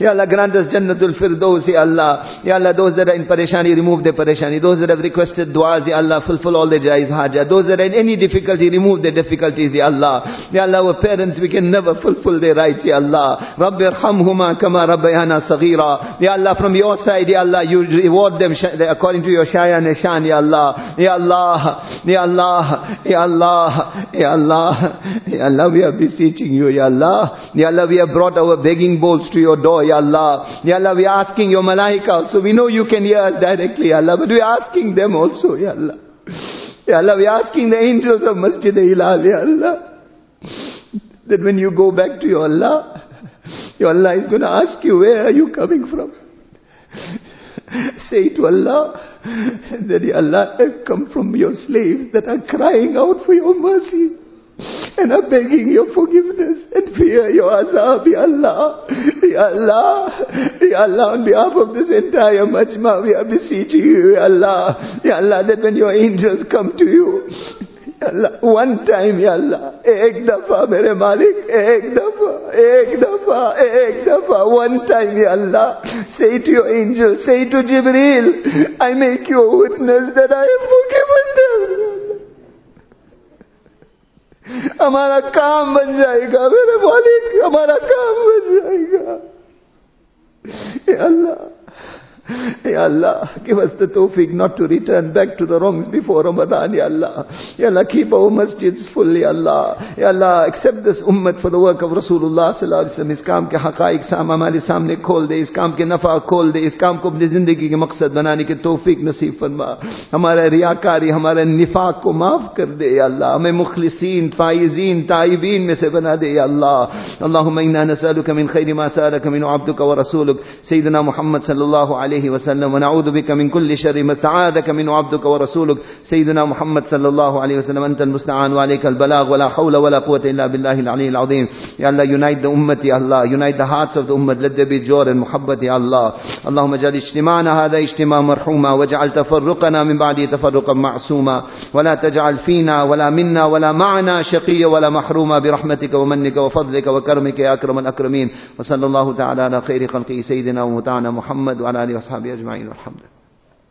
Ya Allah, grant us Jannatul Firdaus, Ya Allah. Ya Allah, those that are in parishani, remove their parishani. Those that have requested du'as, Ya Allah, fulfill all their jais haja. Those that are in any difficulty, remove their difficulties, Ya Allah. Ya Allah, our parents, we can never fulfill their rights, Ya Allah. Rabbi irhamhuma kama rabbayana saghira. Ya Allah, from your side, Ya Allah, you reward them according to your shaya nishan, Ya Allah. Ya Allah, Ya Allah, Ya Allah. Allah, Ya Allah, Ya Allah, we are beseeching you, Ya Allah. Ya Allah, we have brought our begging bowls to your door, Ya Allah. Ya Allah, we are asking your malaika also. We know you can hear us directly, Ya Allah, but we are asking them also, Ya Allah. Ya Allah, we are asking the angels of Masjid Hilal, Ya Allah. That when you go back to your Allah, your Allah is going to ask you, where are you coming from? Say to Allah, [laughs] that Allah, I've come from your slaves that are crying out for your mercy and are begging your forgiveness and fear your azab, Ya Allah. Ya Allah, Ya Allah, on behalf of this entire majma, we are beseeching you, Ya Allah. Ya Allah, that when your angels come to you, Allah, one time Ya Allah, ek dafa mere malik, ek dafa, ek dafa, ek dafa, one time Ya Allah, say to your angel, say to Jibreel, I make you a witness that I have forgiven them. हमारा काम बन जाएगा मेरे मालिक हमारा काम बन जाएगा अल्लाह [laughs] Ya Allah, give us the tawfiq not to return back to the wrongs before Ramadan, Ya Allah. Ya Allah, keep our masjids full, Ya Allah. Ya Allah, accept this ummah for the work of Rasulullah sallallahu alaihi وسلم اس کام کے حقائق سام ہمارے سامنے کھول دے اس کام کے نفع کھول دے اس کام کو اپنی زندگی کے مقصد بنانے کی توفیق نصیب فرما ہمارا ریاکاری ہمارا نفاق کو معاف کر دے یا اللہ ہمیں مخلصین فائزین تائبین میں سے بنا دے یا اللہ اللہم انا نسألك من خیر ما سألك من عبدك ورسولك سیدنا محمد صلی اللہ علیہ عليه وسلم ونعوذ بك من كل شر ما استعاذك منه عبدك ورسولك سيدنا محمد صلى الله عليه وسلم أنت المستعان وعليك البلاغ ولا حول ولا قوة إلا بالله العلي العظيم. يا الله unite the ummah يا الله unite the hearts of the ummah. Let there be joy and محبة يا الله. اللهم اجعل اجتماعنا هذا اجتماع مرحوما واجعل تفرقنا من بعده تفرقا معصوما. ولا تجعل فينا ولا منا ولا معنا شقيا ولا محروما برحمتك ومنك وفضلك وكرمك يا أكرم الأكرمين. وصلى الله تعالى على خير خلقه سيدنا ومتعنا محمد وعلى آله وأصحابه أجمعين والحمد لله.